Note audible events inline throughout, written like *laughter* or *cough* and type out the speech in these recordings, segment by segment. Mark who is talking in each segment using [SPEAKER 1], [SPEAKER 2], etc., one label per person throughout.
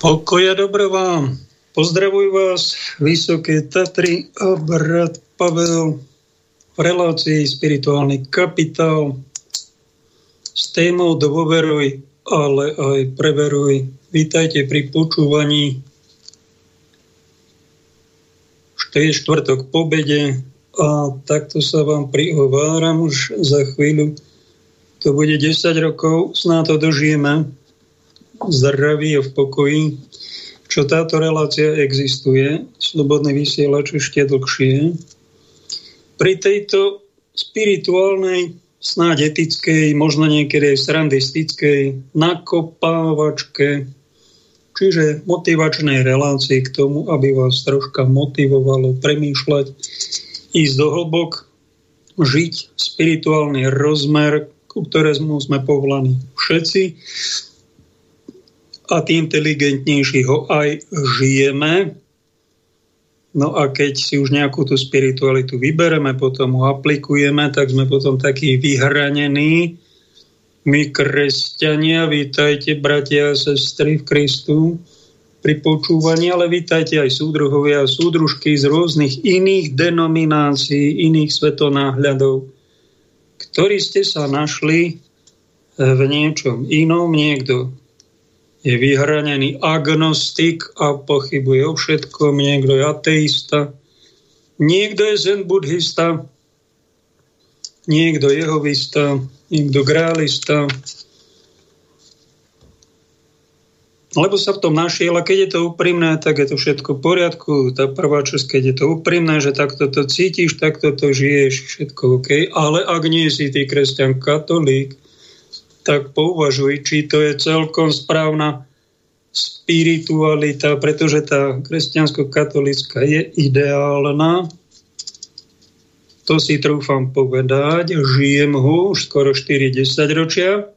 [SPEAKER 1] Pokoja dobro vám. Pozdravuj vás, Vysoké Tatry a brat Pavel v relácii Spirituálny kapitál s témou Dôveruj, ale aj preveruj. Vítajte pri počúvaní je štvrtok po obede a takto sa vám prihováram už za chvíľu. To bude 10 rokov, snáď to dožijeme zdraví a v pokoji, čo táto relácia existuje, slobodný vysielač ešte dlhšie. Pri tejto spirituálnej, snáď etickej, možno niekedy aj srandistickej nakopávačke, čiže motivačnej relácii k tomu, aby vás troška motivovalo premýšľať, ísť do hlbok, žiť spirituálny rozmer, ku ktorému sme povolaní všetci a tým inteligentnejší ho aj žijeme. No a keď si už nejakú tú spiritualitu vybereme, potom ho aplikujeme, tak sme potom takí vyhranení. My kresťania, vítajte bratia a sestry v Kristu pri počúvaní, ale vítajte aj súdruhovia a súdružky z rôznych iných denominácií, iných svetonáhľadov, ktorí ste sa našli v niečom inom, niekto je vyhranený agnostik a pochybuje o všetkom, niekto je ateista, niekto je zen buddhista, niekto jehovista, niekto grálista, lebo sa v tom našiel a keď je to úprimné, tak je to všetko v poriadku. Tá prvá časť, keď je to úprimné, že takto to cítiš, takto to žiješ, všetko OK. Ale ak nie si ty kresťan katolík, tak pouvažuj, či to je celkom správna spiritualita, pretože tá kresťansko-katolická je ideálna. To si trúfam povedať. Žijem ho už skoro 40 ročia.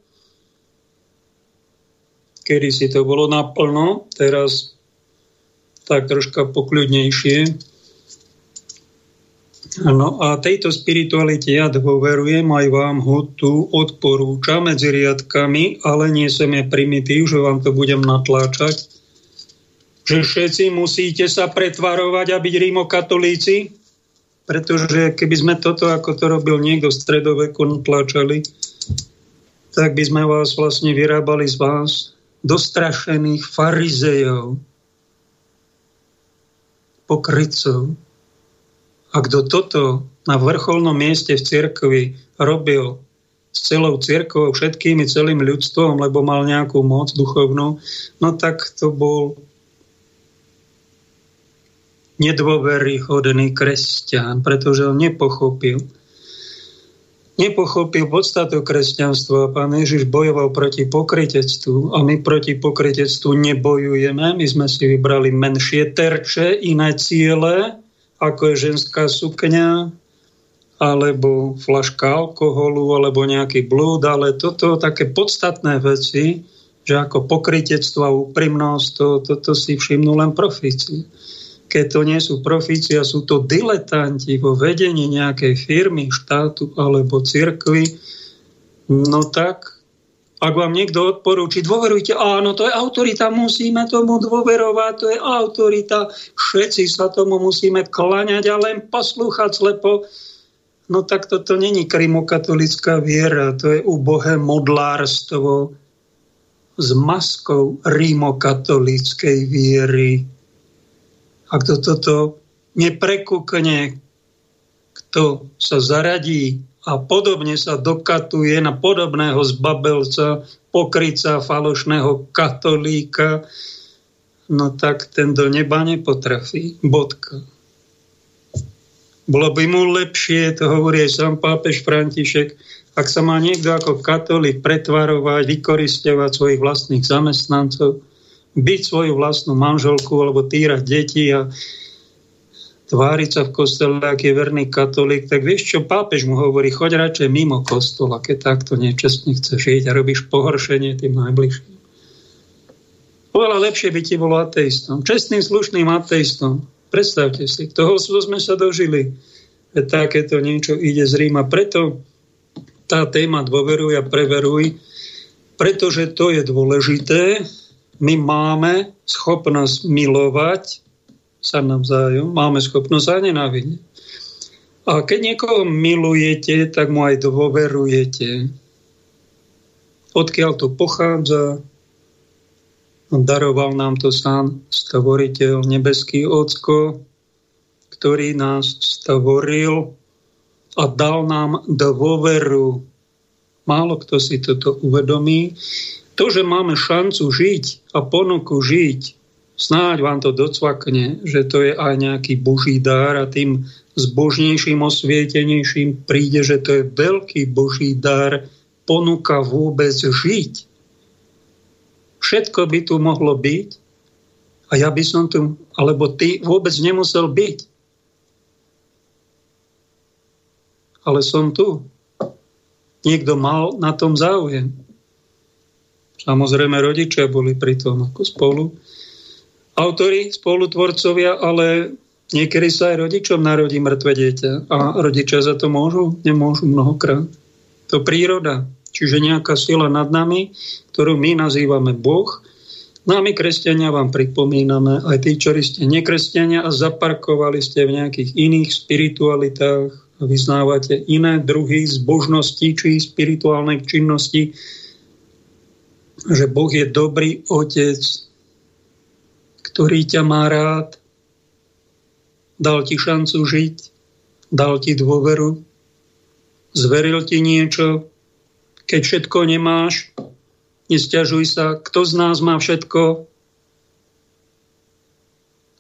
[SPEAKER 1] Kedy si to bolo naplno, teraz tak troška pokľudnejšie No a tejto spiritualite ja dôverujem, aj vám ho tu odporúčam medzi riadkami, ale nie som je primitív, že vám to budem natláčať. Že všetci musíte sa pretvarovať a byť rímokatolíci, pretože keby sme toto, ako to robil niekto v stredoveku, natláčali, tak by sme vás vlastne vyrábali z vás dostrašených farizejov, pokrycov, a kto toto na vrcholnom mieste v cirkvi robil s celou cirkvou, všetkými, celým ľudstvom, lebo mal nejakú moc duchovnú, no tak to bol nedôveryhodný kresťan, pretože on nepochopil, nepochopil podstatu kresťanstva. Pán Ježiš bojoval proti pokrytectvu a my proti pokrytectvu nebojujeme. My sme si vybrali menšie terče, iné ciele, ako je ženská sukňa, alebo flaška alkoholu, alebo nejaký blúd, ale toto také podstatné veci, že ako pokrytectvo a úprimnosť, to, toto si všimnú len profíci. Keď to nie sú profíci a sú to diletanti vo vedení nejakej firmy, štátu alebo cirkvy, no tak ak vám niekto odporúči, dôverujte, áno, to je autorita, musíme tomu dôverovať, to je autorita, všetci sa tomu musíme klaňať a len poslúchať slepo. No tak toto není krimokatolická viera, to je ubohé modlárstvo s maskou rímokatolíckej viery. Ak to toto neprekúkne, kto sa zaradí a podobne sa dokatuje na podobného zbabelca, pokryca falošného katolíka, no tak ten do neba nepotrafí. Bodka. Bolo by mu lepšie, to hovorí aj sám pápež František, ak sa má niekto ako katolík pretvarovať, vykoristovať svojich vlastných zamestnancov, byť svoju vlastnú manželku alebo týrať deti a tváriť sa v kostole, ak je verný katolík, tak vieš čo, pápež mu hovorí, choď radšej mimo kostola, keď takto nečestne chce žiť a robíš pohoršenie tým najbližším. Oveľa lepšie by ti bolo ateistom. Čestným, slušným ateistom. Predstavte si, toho sme sa dožili. Že takéto niečo ide z Ríma. Preto tá téma dôveruj a preveruj, pretože to je dôležité. my máme schopnosť milovať sa navzájom, máme schopnosť aj nenávidieť. A keď niekoho milujete, tak mu aj dôverujete. Odkiaľ to pochádza? Daroval nám to sám stvoriteľ, nebeský Ocko, ktorý nás stvoril a dal nám dôveru. Málo kto si toto uvedomí. To, že máme šancu žiť a ponuku žiť, snáď vám to docvakne, že to je aj nejaký boží dár a tým zbožnejším, osvietenejším príde, že to je veľký boží dar, ponuka vôbec žiť. Všetko by tu mohlo byť a ja by som tu, alebo ty vôbec nemusel byť. ale som tu. Niekto mal na tom záujem. Samozrejme, rodičia boli pri tom ako spolu. Autori, spolutvorcovia, ale niekedy sa aj rodičom narodí mŕtve dieťa. A rodičia za to môžu? Nemôžu mnohokrát. To príroda, čiže nejaká sila nad nami, ktorú my nazývame Boh. No a my, kresťania, vám pripomíname, aj tí, ktorí ste nekresťania a zaparkovali ste v nejakých iných spiritualitách, vyznávate iné druhy zbožnosti či spirituálnej činnosti, že Boh je dobrý otec, ktorý ťa má rád, dal ti šancu žiť, dal ti dôveru, zveril ti niečo, keď všetko nemáš, nestiažuj sa, kto z nás má všetko.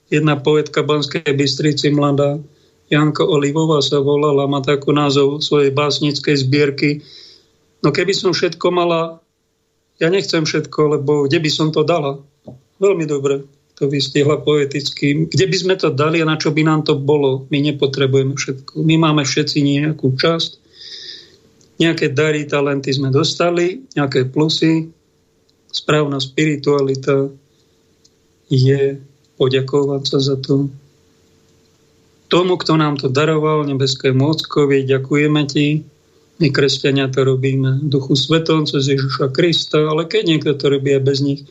[SPEAKER 1] Jedna poetka Banskej Bystrici mladá Janko Olivová sa volala, má takú názov svojej básnickej zbierky. No keby som všetko mala, ja nechcem všetko, lebo kde by som to dala? Veľmi dobre to vystihla poeticky. Kde by sme to dali a na čo by nám to bolo? My nepotrebujeme všetko. My máme všetci nejakú časť. Nejaké dary, talenty sme dostali, nejaké plusy. Správna spiritualita je poďakovať sa za to, tomu, kto nám to daroval, nebeskému Ockovi, ďakujeme ti. My, kresťania, to robíme Duchu Svetom cez Ježiša Krista, ale keď niekto to robí aj bez nich,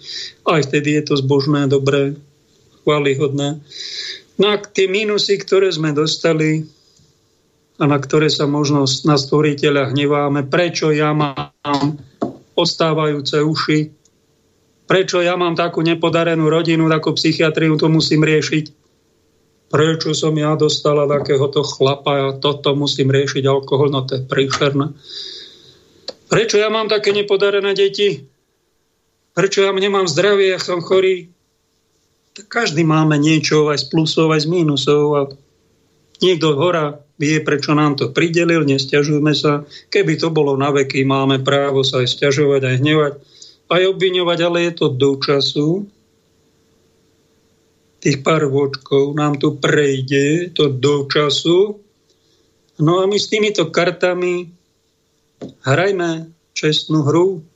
[SPEAKER 1] aj vtedy je to zbožné, dobré, chválihodné. No a tie mínusy, ktoré sme dostali a na ktoré sa možno na stvoriteľa hneváme, prečo ja mám ostávajúce uši, prečo ja mám takú nepodarenú rodinu, takú psychiatriu, to musím riešiť prečo som ja dostala takéhoto chlapa a toto musím riešiť alkohol, no to je príšerné. Prečo ja mám také nepodarené deti? Prečo ja nemám zdravie, ja som chorý? Tak každý máme niečo aj z plusov, aj z mínusov a niekto hora vie, prečo nám to pridelil, nestiažujme sa. Keby to bolo na veky, máme právo sa aj stiažovať, aj hnevať, aj obviňovať, ale je to do času, tých pár vočkov nám tu prejde to do času. No a my s týmito kartami hrajme čestnú hru.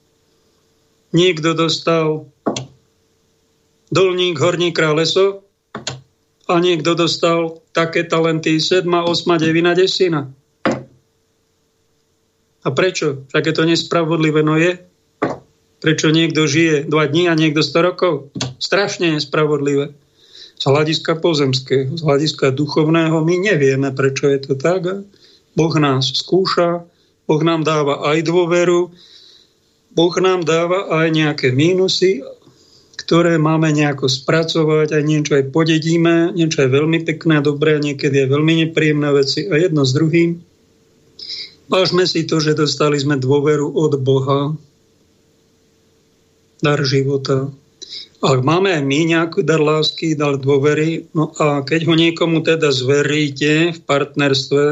[SPEAKER 1] Niekto dostal dolník, horník, leso a niekto dostal také talenty 7, 8, 9, 10. A prečo? Je to nespravodlivé, no je. Prečo niekto žije 2 dní a niekto 100 rokov? Strašne nespravodlivé z hľadiska pozemského, z hľadiska duchovného, my nevieme, prečo je to tak. Boh nás skúša, Boh nám dáva aj dôveru, Boh nám dáva aj nejaké mínusy, ktoré máme nejako spracovať, aj niečo aj podedíme, niečo je veľmi pekné, dobré, niekedy je veľmi nepríjemné veci a jedno s druhým. Vážme si to, že dostali sme dôveru od Boha, dar života, ak máme aj my nejaký dar lásky, dar dôvery, no a keď ho niekomu teda zveríte v partnerstve,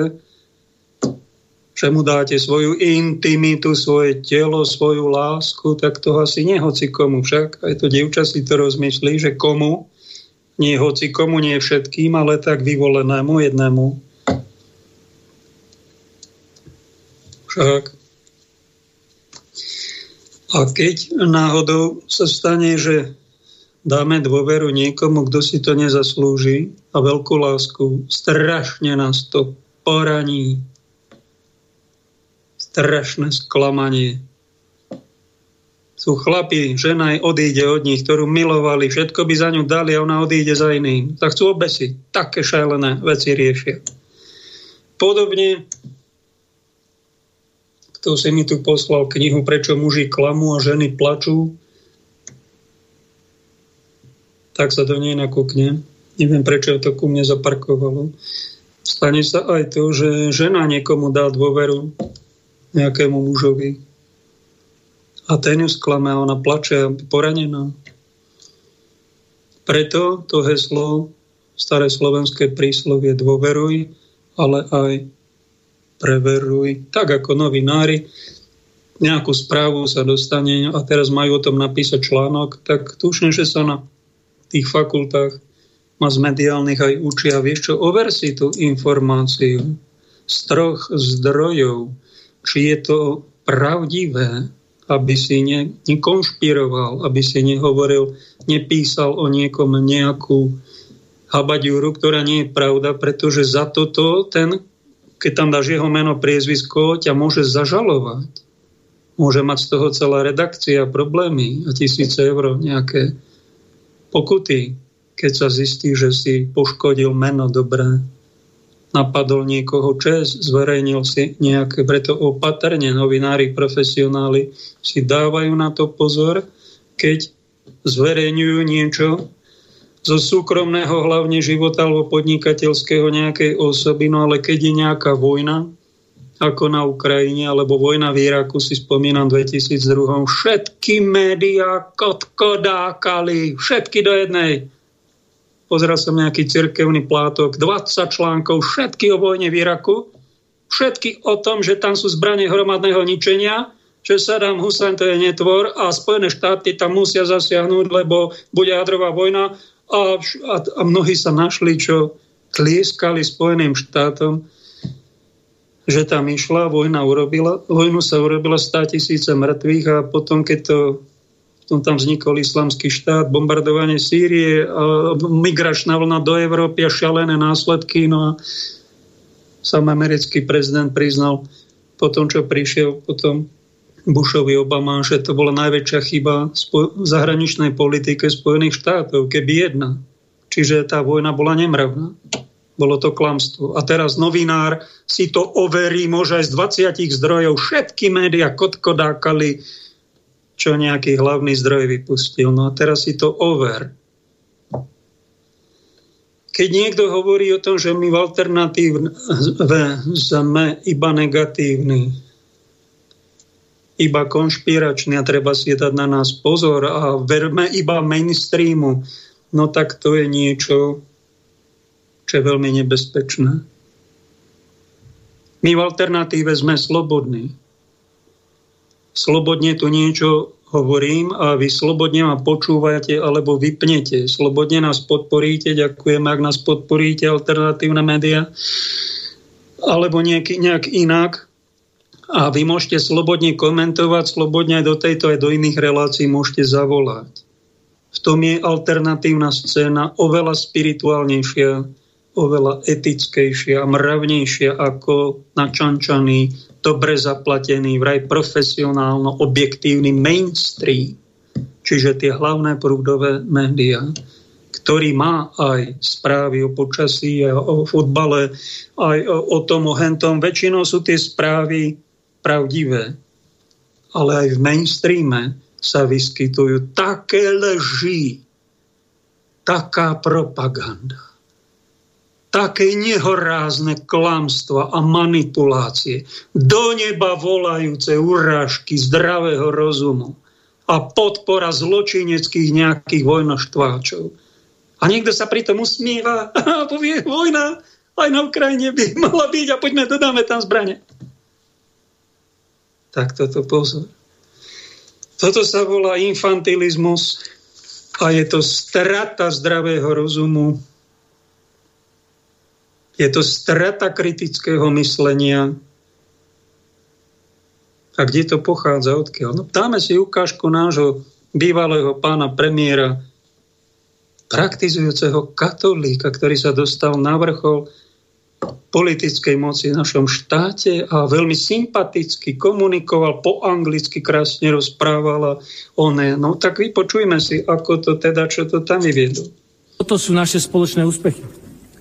[SPEAKER 1] že mu dáte svoju intimitu, svoje telo, svoju lásku, tak to asi nehoci komu však. Aj to dievča si to rozmyslí, že komu, nie hoci komu, nie všetkým, ale tak vyvolenému jednému. Však. A keď náhodou sa stane, že dáme dôveru niekomu, kto si to nezaslúži a veľkú lásku, strašne nás to poraní. Strašné sklamanie. sú chlapi, žena odíde od nich, ktorú milovali, všetko by za ňu dali a ona odíde za iným. Tak chcú obesiť. Také šajlené veci riešia. Podobne, kto si mi tu poslal knihu Prečo muži klamú a ženy plačú, tak sa do nej nakúkne. Neviem, prečo to ku mne zaparkovalo. Stane sa aj to, že žena niekomu dá dôveru nejakému mužovi a ten ju sklame ona plače poranená. Preto to heslo staré slovenské príslovie dôveruj, ale aj preveruj. Tak ako novinári nejakú správu sa dostane a teraz majú o tom napísať článok, tak tuším, že sa na tých fakultách z mediálnych aj učia. Vieš čo, over si tú informáciu z troch zdrojov, či je to pravdivé, aby si ne, nekonšpiroval, aby si nehovoril, nepísal o niekom nejakú habadiuru, ktorá nie je pravda, pretože za toto ten, keď tam dáš jeho meno, priezvisko, ťa môže zažalovať. Môže mať z toho celá redakcia problémy a tisíce eur nejaké pokuty, keď sa zistí, že si poškodil meno dobré napadol niekoho čes, zverejnil si nejaké, preto opatrne novinári, profesionáli si dávajú na to pozor, keď zverejňujú niečo zo súkromného hlavne života alebo podnikateľského nejakej osoby, no ale keď je nejaká vojna, ako na Ukrajine, alebo vojna v Iraku, si spomínam 2002, všetky médiá kotkodákali, všetky do jednej. Pozeral som nejaký cirkevný plátok, 20 článkov, všetky o vojne v Iraku, všetky o tom, že tam sú zbranie hromadného ničenia, že Saddam Hussein to je netvor a Spojené štáty tam musia zasiahnuť, lebo bude jadrová vojna a, a, a mnohí sa našli, čo tlieskali Spojeným štátom, že tam išla, vojna urobila, vojnu sa urobila 100 tisíce mŕtvych a potom, keď to potom tam vznikol islamský štát, bombardovanie Sýrie, migračná vlna do Európy a šialené následky. No a sám americký prezident priznal po tom, čo prišiel potom Bushovi Obama, že to bola najväčšia chyba v zahraničnej politike Spojených štátov, keby jedna. Čiže tá vojna bola nemravná. Bolo to klamstvo. A teraz novinár si to overí, môže aj z 20 zdrojov. Všetky médiá kotkodákali, čo nejaký hlavný zdroj vypustil. No a teraz si to over. Keď niekto hovorí o tom, že my v alternatíve sme iba negatívni, iba konšpirační a treba si dať na nás pozor a verme iba mainstreamu, no tak to je niečo, čo je veľmi nebezpečné. My v alternatíve sme slobodní slobodne tu niečo hovorím a vy slobodne ma počúvate alebo vypnete. Slobodne nás podporíte, ďakujem, ak nás podporíte, alternatívne médiá, alebo nejak, nejak inak. A vy môžete slobodne komentovať, slobodne aj do tejto, aj do iných relácií môžete zavolať. V tom je alternatívna scéna oveľa spirituálnejšia, oveľa etickejšia mravnejšia ako načančaný dobre zaplatený, vraj profesionálno objektívny mainstream, čiže tie hlavné prúdové médiá, ktorý má aj správy o počasí, o futbale, aj o, o tom, o hentom. Väčšinou sú tie správy pravdivé, ale aj v mainstreame sa vyskytujú také leží, taká propaganda také nehorázne klamstva a manipulácie, do neba volajúce urážky zdravého rozumu a podpora zločineckých nejakých vojnoštváčov. A niekto sa pritom usmieva a povie, vojna aj na Ukrajine by *laughs* mala byť a poďme, dodáme tam zbrane. Tak toto pozor. Toto sa volá infantilizmus a je to strata zdravého rozumu je to strata kritického myslenia. A kde to pochádza? Odkiaľ? No, dáme si ukážku nášho bývalého pána premiéra, praktizujúceho katolíka, ktorý sa dostal na vrchol politickej moci v našom štáte a veľmi sympaticky komunikoval, po anglicky krásne rozprával a oné. No tak vypočujme si, ako to teda, čo to tam vyviedol.
[SPEAKER 2] Toto sú naše spoločné úspechy.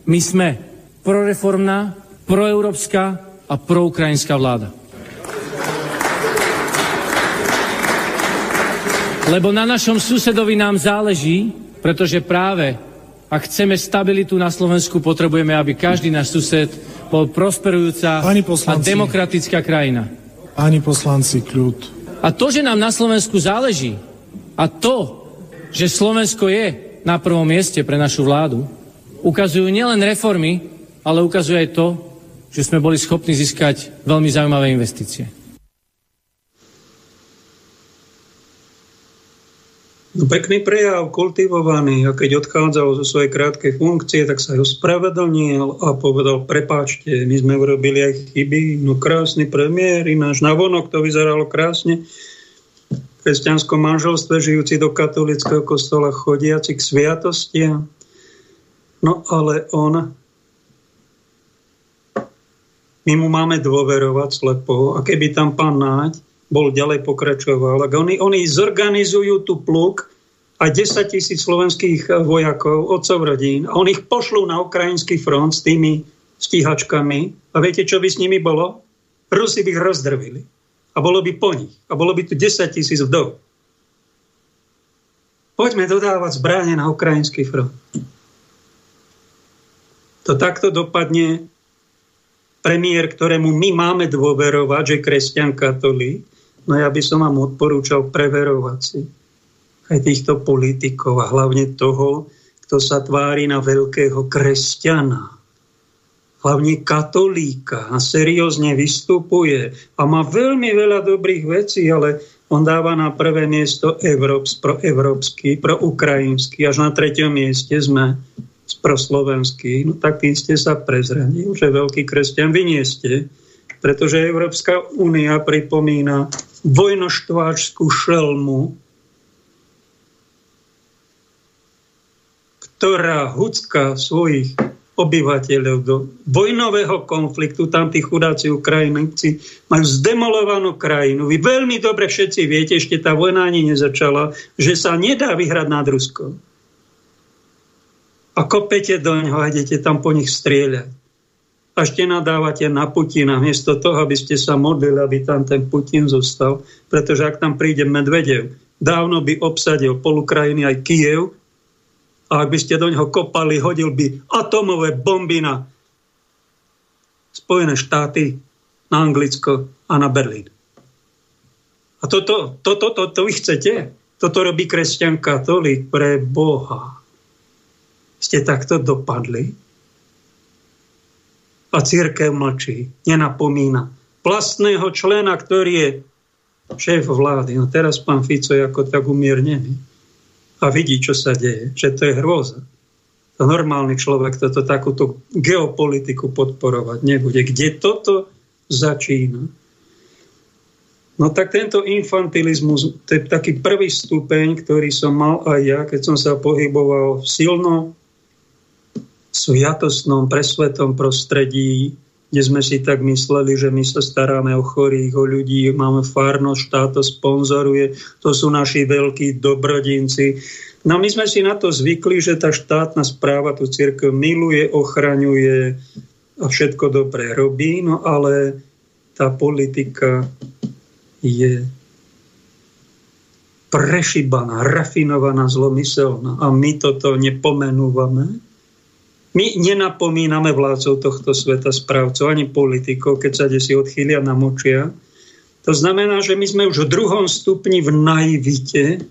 [SPEAKER 2] My sme proreformná, proeurópska a proukrajinská vláda. Lebo na našom susedovi nám záleží, pretože práve ak chceme stabilitu na Slovensku, potrebujeme, aby každý náš sused bol prosperujúca a demokratická krajina.
[SPEAKER 3] Páni poslanci, kľud.
[SPEAKER 2] A to, že nám na Slovensku záleží a to, že Slovensko je na prvom mieste pre našu vládu, ukazujú nielen reformy, ale ukazuje aj to, že sme boli schopní získať veľmi zaujímavé investície.
[SPEAKER 1] No pekný prejav, kultivovaný a keď odchádzal zo svojej krátkej funkcie, tak sa ho spravedlnil a povedal, prepáčte, my sme urobili aj chyby, no krásny premiér, ináč na vonok to vyzeralo krásne. V kresťanskom manželstve žijúci do katolického kostola, chodiaci k sviatostiam. No ale on my mu máme dôverovať slepo a keby tam pán Náď bol ďalej pokračoval. Oni, oni zorganizujú tú pluk a 10 tisíc slovenských vojakov, otcov rodín, a oni ich pošlú na ukrajinský front s tými stíhačkami. A viete, čo by s nimi bolo? Rusi by ich rozdrvili. A bolo by po nich. A bolo by tu 10 tisíc vdov. Poďme dodávať zbranie na ukrajinský front. To takto dopadne premiér, ktorému my máme dôverovať, že kresťan katolík, No ja by som vám odporúčal preverovať si aj týchto politikov a hlavne toho, kto sa tvári na veľkého kresťana. Hlavne katolíka a seriózne vystupuje a má veľmi veľa dobrých vecí, ale on dáva na prvé miesto Európs, pro európsky, pro ukrajinský, až na treťom mieste sme pro slovenský. No tak tým ste sa prezranili, že veľký kresťan vy nie ste, pretože Európska únia pripomína vojnoštváčskú šelmu, ktorá hucká svojich obyvateľov do vojnového konfliktu. Tam tí chudáci Ukrajinci majú zdemolovanú krajinu. Vy veľmi dobre všetci viete, ešte tá vojna ani nezačala, že sa nedá vyhrať nad Ruskom. A kopete do ňoho a idete tam po nich strieľať a ešte nadávate na Putina, miesto toho, aby ste sa modlili, aby tam ten Putin zostal. Pretože ak tam príde Medvedev, dávno by obsadil pol Ukrajiny aj Kiev a ak by ste do neho kopali, hodil by atomové bomby na Spojené štáty, na Anglicko a na Berlín. A toto, toto, toto, to vy chcete? Toto robí kresťan katolík pre Boha. Ste takto dopadli? A církev mlčí, nenapomína. Vlastného člena, ktorý je šéf vlády. No teraz pán Fico je ako tak umiernený a vidí, čo sa deje, že to je hrôza. To normálny človek toto takúto geopolitiku podporovať nebude. Kde toto začína? No tak tento infantilizmus, to je taký prvý stupeň, ktorý som mal aj ja, keď som sa pohyboval v silno sviatostnom, presvetom prostredí, kde sme si tak mysleli, že my sa staráme o chorých, o ľudí, máme farnosť, štát to sponzoruje, to sú naši veľkí dobrodinci. No my sme si na to zvykli, že tá štátna správa tú církev miluje, ochraňuje a všetko dobre robí, no ale tá politika je prešibaná, rafinovaná, zlomyselná a my toto nepomenúvame my nenapomíname vládcov tohto sveta, správcov ani politikov, keď sa desi odchýlia na močia. To znamená, že my sme už v druhom stupni v naivite.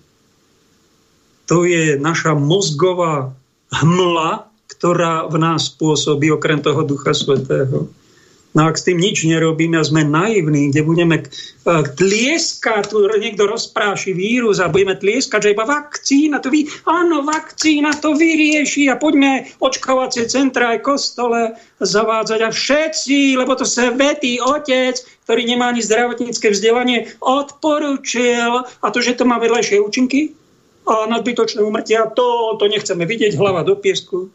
[SPEAKER 1] To je naša mozgová hmla, ktorá v nás pôsobí okrem toho Ducha Svetého. No ak s tým nič nerobíme a sme naivní, kde budeme tlieskať, tu niekto rozpráši vírus a budeme tlieskať, že iba vakcína to vy, áno, vakcína to vyrieši a poďme očkovacie centra aj kostole zavádzať a všetci, lebo to svetý otec, ktorý nemá ani zdravotnícke vzdelanie, odporučil a to, že to má vedľajšie účinky a nadbytočné umrtia, to, to nechceme vidieť, hlava do piesku.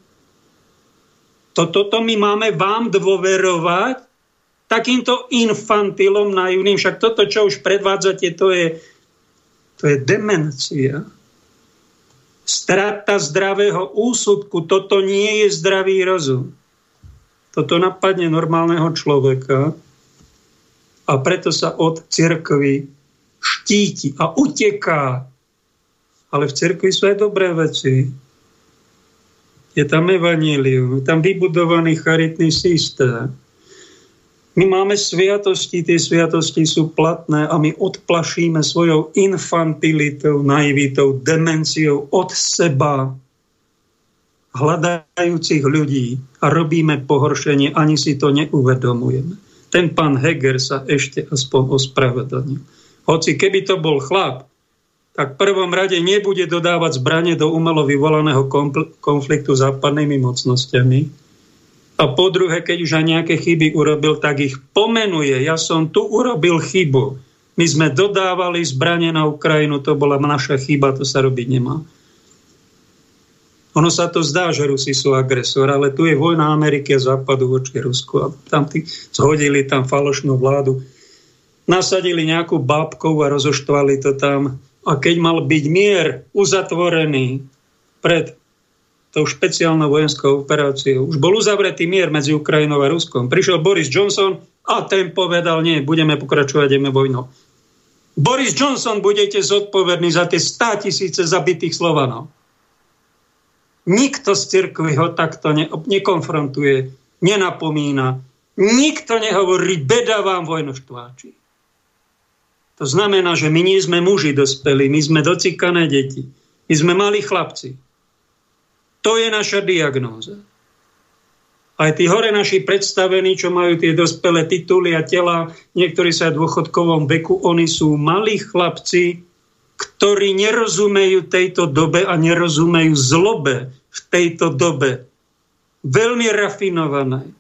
[SPEAKER 1] Toto to my máme vám dôverovať? Takýmto infantilom naivným, však toto, čo už predvádzate, to je, to je demencia. Strata zdravého úsudku, toto nie je zdravý rozum. Toto napadne normálneho človeka a preto sa od cirkvy štíti a uteká. Ale v cirkvi sú aj dobré veci. Je tam evanílium, je tam vybudovaný charitný systém. My máme sviatosti, tie sviatosti sú platné a my odplašíme svojou infantilitou, naivitou, demenciou od seba hľadajúcich ľudí a robíme pohoršenie, ani si to neuvedomujeme. Ten pán Heger sa ešte aspoň ospravedlnil. Hoci keby to bol chlap, tak v prvom rade nebude dodávať zbranie do umelo vyvolaného konfliktu s západnými mocnosťami. A po druhé, keď už aj nejaké chyby urobil, tak ich pomenuje. Ja som tu urobil chybu. My sme dodávali zbranie na Ukrajinu, to bola naša chyba, to sa robiť nemá. Ono sa to zdá, že Rusi sú agresor, ale tu je vojna Ameriky a Západu voči Rusku a tam tí zhodili tam falošnú vládu. Nasadili nejakú bábkov a rozoštvali to tam a keď mal byť mier uzatvorený pred tou špeciálnou vojenskou operáciou, už bol uzavretý mier medzi Ukrajinou a Ruskom. Prišiel Boris Johnson a ten povedal, nie, budeme pokračovať, ideme vojnou. Boris Johnson, budete zodpovední za tie 100 tisíce zabitých Slovanov. Nikto z cirkvy ho takto ne, nekonfrontuje, nenapomína. Nikto nehovorí, beda vám vojnu štváči. To znamená, že my nie sme muži dospelí, my sme docikané deti. My sme mali chlapci. To je naša diagnóza. Aj tí hore naši predstavení, čo majú tie dospelé tituly a tela, niektorí sa v dôchodkovom veku, oni sú malí chlapci, ktorí nerozumejú tejto dobe a nerozumejú zlobe v tejto dobe. Veľmi rafinované,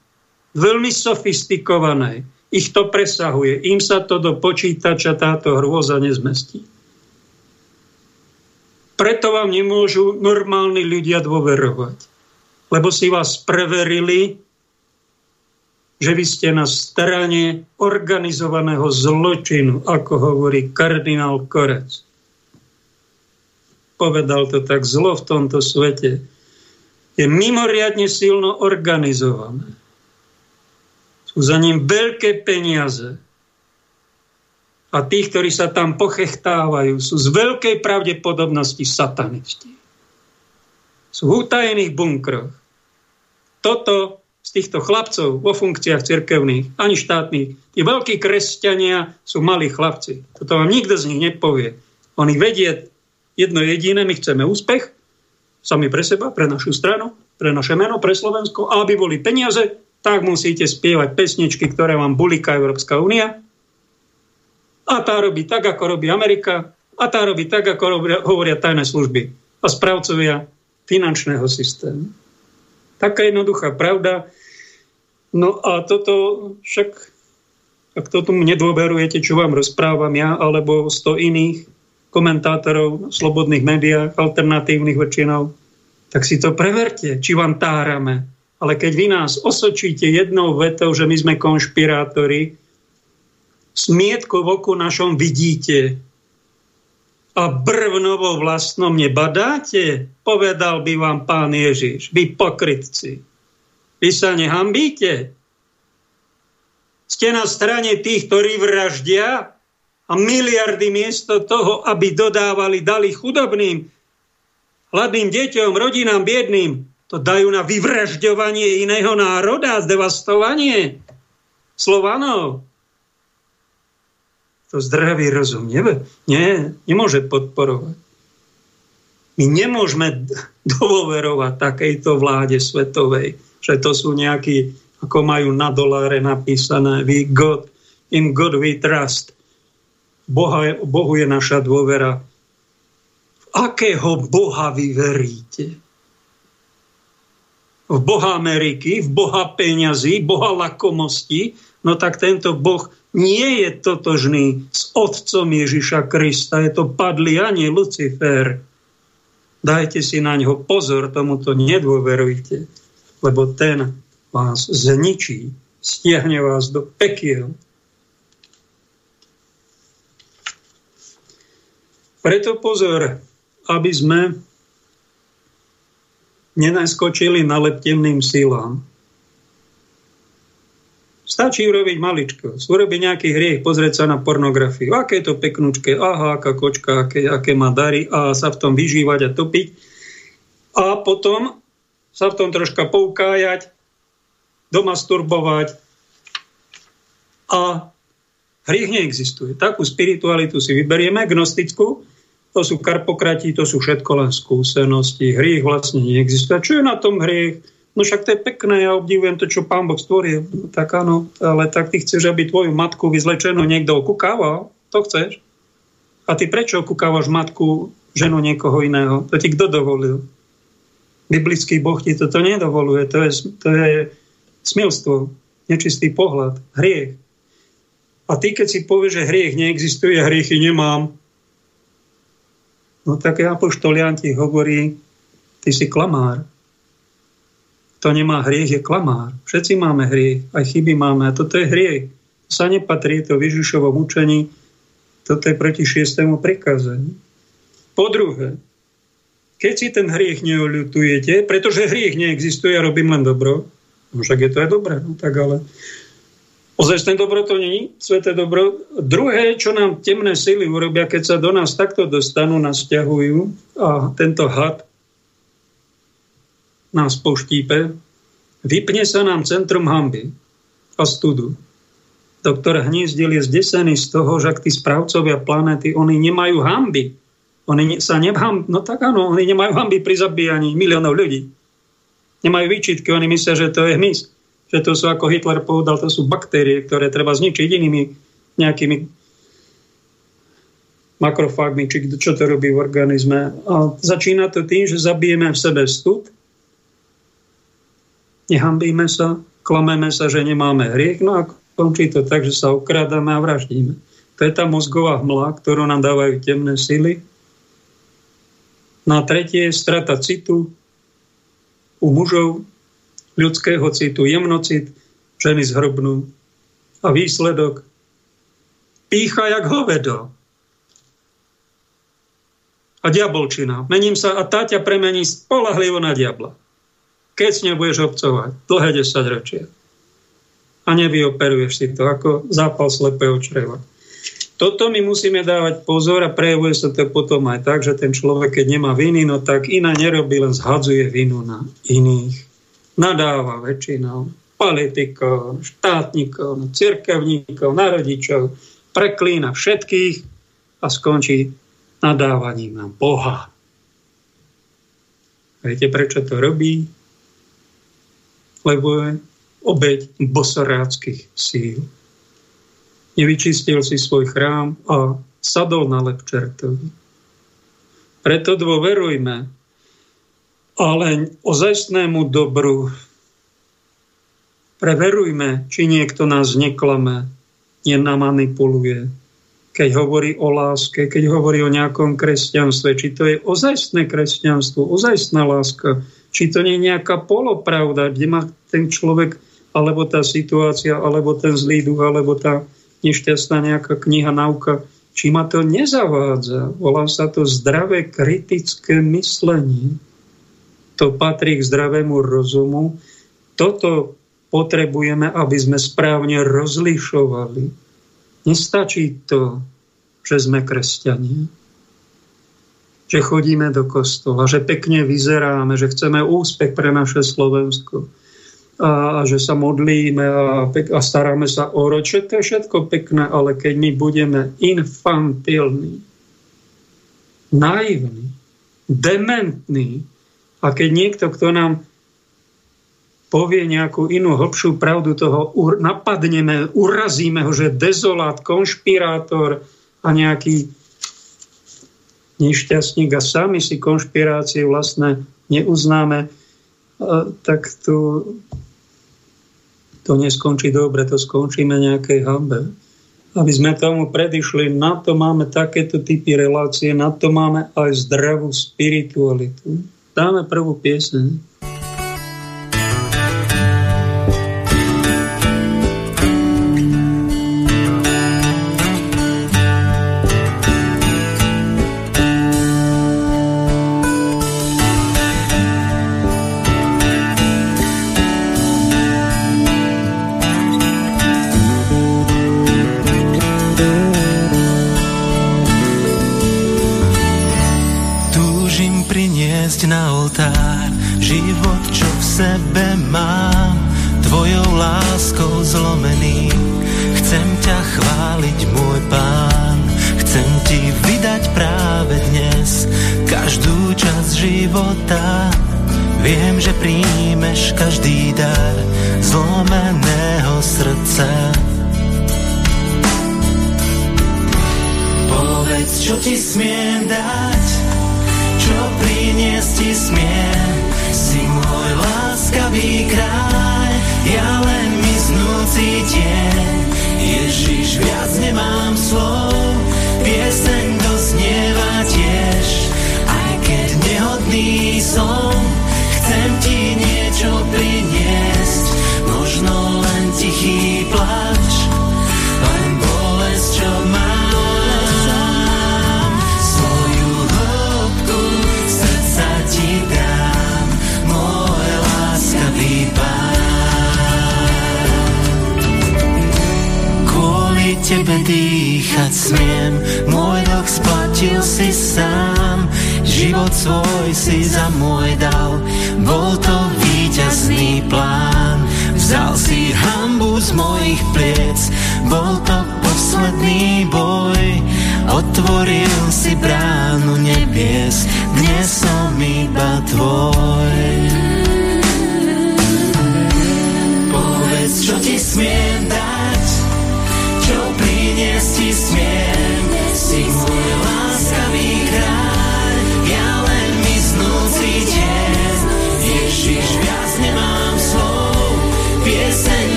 [SPEAKER 1] veľmi sofistikované ich to presahuje. Im sa to do počítača táto hrôza nezmestí. Preto vám nemôžu normálni ľudia dôverovať. Lebo si vás preverili, že vy ste na strane organizovaného zločinu, ako hovorí kardinál Korec. Povedal to tak zlo v tomto svete. Je mimoriadne silno organizované sú za ním veľké peniaze. A tí, ktorí sa tam pochechtávajú, sú z veľkej pravdepodobnosti satanisti. Sú v utajených bunkroch. Toto z týchto chlapcov vo funkciách cirkevných, ani štátnych, tí veľkí kresťania sú malí chlapci. Toto vám nikto z nich nepovie. Oni vedie jedno jediné, my chceme úspech, sami pre seba, pre našu stranu, pre naše meno, pre Slovensko, a aby boli peniaze, tak musíte spievať pesničky, ktoré vám bulíka Európska únia. A tá robí tak, ako robí Amerika. A tá robí tak, ako robia, hovoria tajné služby a správcovia finančného systému. Taká jednoduchá pravda. No a toto však, ak to tomu nedôverujete, čo vám rozprávam ja, alebo 100 iných komentátorov v slobodných médiách, alternatívnych väčšinou, tak si to preverte, či vám tárame ale keď vy nás osočíte jednou vetou, že my sme konšpirátori, smietko v oku našom vidíte a brvnovo vlastnom nebadáte, povedal by vám pán Ježiš, vy pokrytci. Vy sa nehambíte. Ste na strane tých, ktorí vraždia a miliardy miesto toho, aby dodávali, dali chudobným, hladným deťom, rodinám biedným, to dajú na vyvražďovanie iného národa, zdevastovanie Slovanov. To zdravý rozum nie, nie, nemôže podporovať. My nemôžeme *laughs* dôverovať takejto vláde svetovej, že to sú nejakí, ako majú na doláre napísané, we God, in God we trust. Boha, Bohu je naša dôvera. V akého Boha vy veríte? V Boha Ameriky, v Boha peňazí, Boha lakomosti, no tak tento Boh nie je totožný s Otcom Ježiša Krista. Je to padlý ani Lucifer. Dajte si na ňo pozor, tomuto nedôverujte, lebo ten vás zničí, stiahne vás do pekiel. Preto pozor, aby sme nenaskočili na lep temným silám. Stačí urobiť maličko, urobiť nejaký hriech, pozrieť sa na pornografiu. Aké je to peknúčke, aha, aká kočka, aké, aké má dary a sa v tom vyžívať a topiť. A potom sa v tom troška poukájať, domasturbovať a hriech neexistuje. Takú spiritualitu si vyberieme, gnostickú, to sú karpokrati, to sú všetko len skúsenosti. Hriech vlastne neexistuje. Čo je na tom hriech? No však to je pekné, ja obdivujem to, čo pán Boh stvoril. No, tak áno, ale tak ty chceš, aby tvoju matku vyzlečenú niekto okukával? To chceš? A ty prečo okukávaš matku, ženu niekoho iného? To ti kto dovolil? Biblický Boh ti toto nedovoluje. To je, to je smilstvo, nečistý pohľad, hriech. A ty, keď si povieš, že hriech neexistuje, hriechy nemám, No tak apoštol Jan ti hovorí, ty si klamár. Kto nemá hriech, je klamár. Všetci máme hriech, aj chyby máme. A toto je hriech. To sa nepatrí, to v Ježišovom učení. Toto je proti šiestému prikázaniu. Po druhé, keď si ten hriech neoľutujete, pretože hriech neexistuje, ja robím len dobro, no však je to aj dobré, no tak ale Ozajstné dobro to není, sveté dobro. Druhé, čo nám temné sily urobia, keď sa do nás takto dostanú, nás ťahujú a tento had nás poštípe, vypne sa nám centrum hamby a studu. Doktor Hnízdil je zdesený z toho, že ak tí správcovia planety, oni nemajú hamby. Oni sa nevham... No tak áno, oni nemajú hamby pri zabíjaní miliónov ľudí. Nemajú výčitky, oni myslia, že to je hmyz že to sú, ako Hitler povedal, to sú baktérie, ktoré treba zničiť inými nejakými makrofágmi, či čo to robí v organizme. A začína to tým, že zabijeme v sebe stud, nehambíme sa, klameme sa, že nemáme hriech, no a končí to tak, že sa okrádame a vraždíme. To je tá mozgová hmla, ktorú nám dávajú temné sily. Na tretie je strata citu u mužov, ľudského citu, jemnocit, ženy zhrubnú. A výsledok pícha jak hovedo. A diabolčina. Mením sa a tá ťa premení spolahlivo na diabla. Keď s budeš obcovať dlhé 10 ročia. A nevyoperuješ si to ako zápal slepého čreva. Toto my musíme dávať pozor a prejavuje sa to potom aj tak, že ten človek, keď nemá viny, no tak iná nerobí, len zhadzuje vinu na iných nadáva väčšinou politikov, štátnikov, cirkevníkov, na rodičov, preklína všetkých a skončí nadávaním na Boha. Viete, prečo to robí? Lebo je obeď bosoráckých síl. Nevyčistil si svoj chrám a sadol na lepčertovi. Preto dôverujme ale ozajstnému dobru preverujme, či niekto nás neklame, nenamanipuluje. Keď hovorí o láske, keď hovorí o nejakom kresťanstve, či to je ozajstné kresťanstvo, ozajstná láska, či to nie je nejaká polopravda, kde má ten človek, alebo tá situácia, alebo ten zlý duch, alebo tá nešťastná nejaká kniha, nauka, či ma to nezavádza. Volá sa to zdravé kritické myslenie to patrí k zdravému rozumu. Toto potrebujeme, aby sme správne rozlišovali. Nestačí to, že sme kresťania, že chodíme do kostola, že pekne vyzeráme, že chceme úspech pre naše Slovensko a, a že sa modlíme a, a staráme sa o rod. To je všetko pekné, ale keď my budeme infantilní, naivní, dementní, a keď niekto, kto nám povie nejakú inú hlbšiu pravdu, toho napadneme, urazíme ho, že dezolát, konšpirátor a nejaký nešťastník a sami si konšpirácie vlastné neuznáme, tak to, to neskončí dobre, to skončíme nejakej hambe. Aby sme tomu predišli, na to máme takéto typy relácie, na to máme aj zdravú spiritualitu. Dáme prvú pieseň.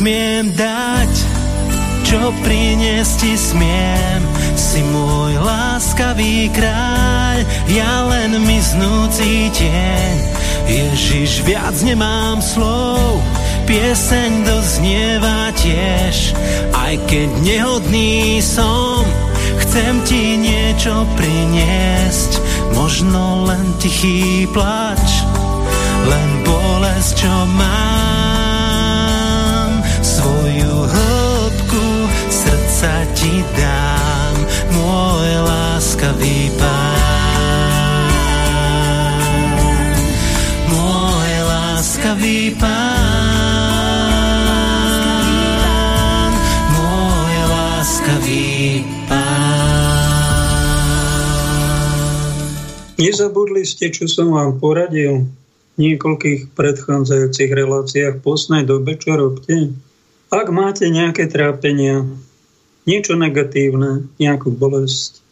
[SPEAKER 4] Smiem dať, čo priniesť ti smiem. Si môj láskavý kráľ, ja len miznúci tieň. Ježiš, viac nemám slov, pieseň doznieva tiež. Aj keď nehodný som, chcem ti niečo priniesť. Možno len tichý plač, len bolesť, čo mám. Ti dám, môj láskavý pán. Môj láskavý pán, môj láskavý
[SPEAKER 1] Nezabudli ste, čo som vám poradil v niekoľkých predchádzajúcich reláciách v posnej dobe, čo robte? Ak máte nejaké trápenia, niečo negatívne, nejakú bolesť,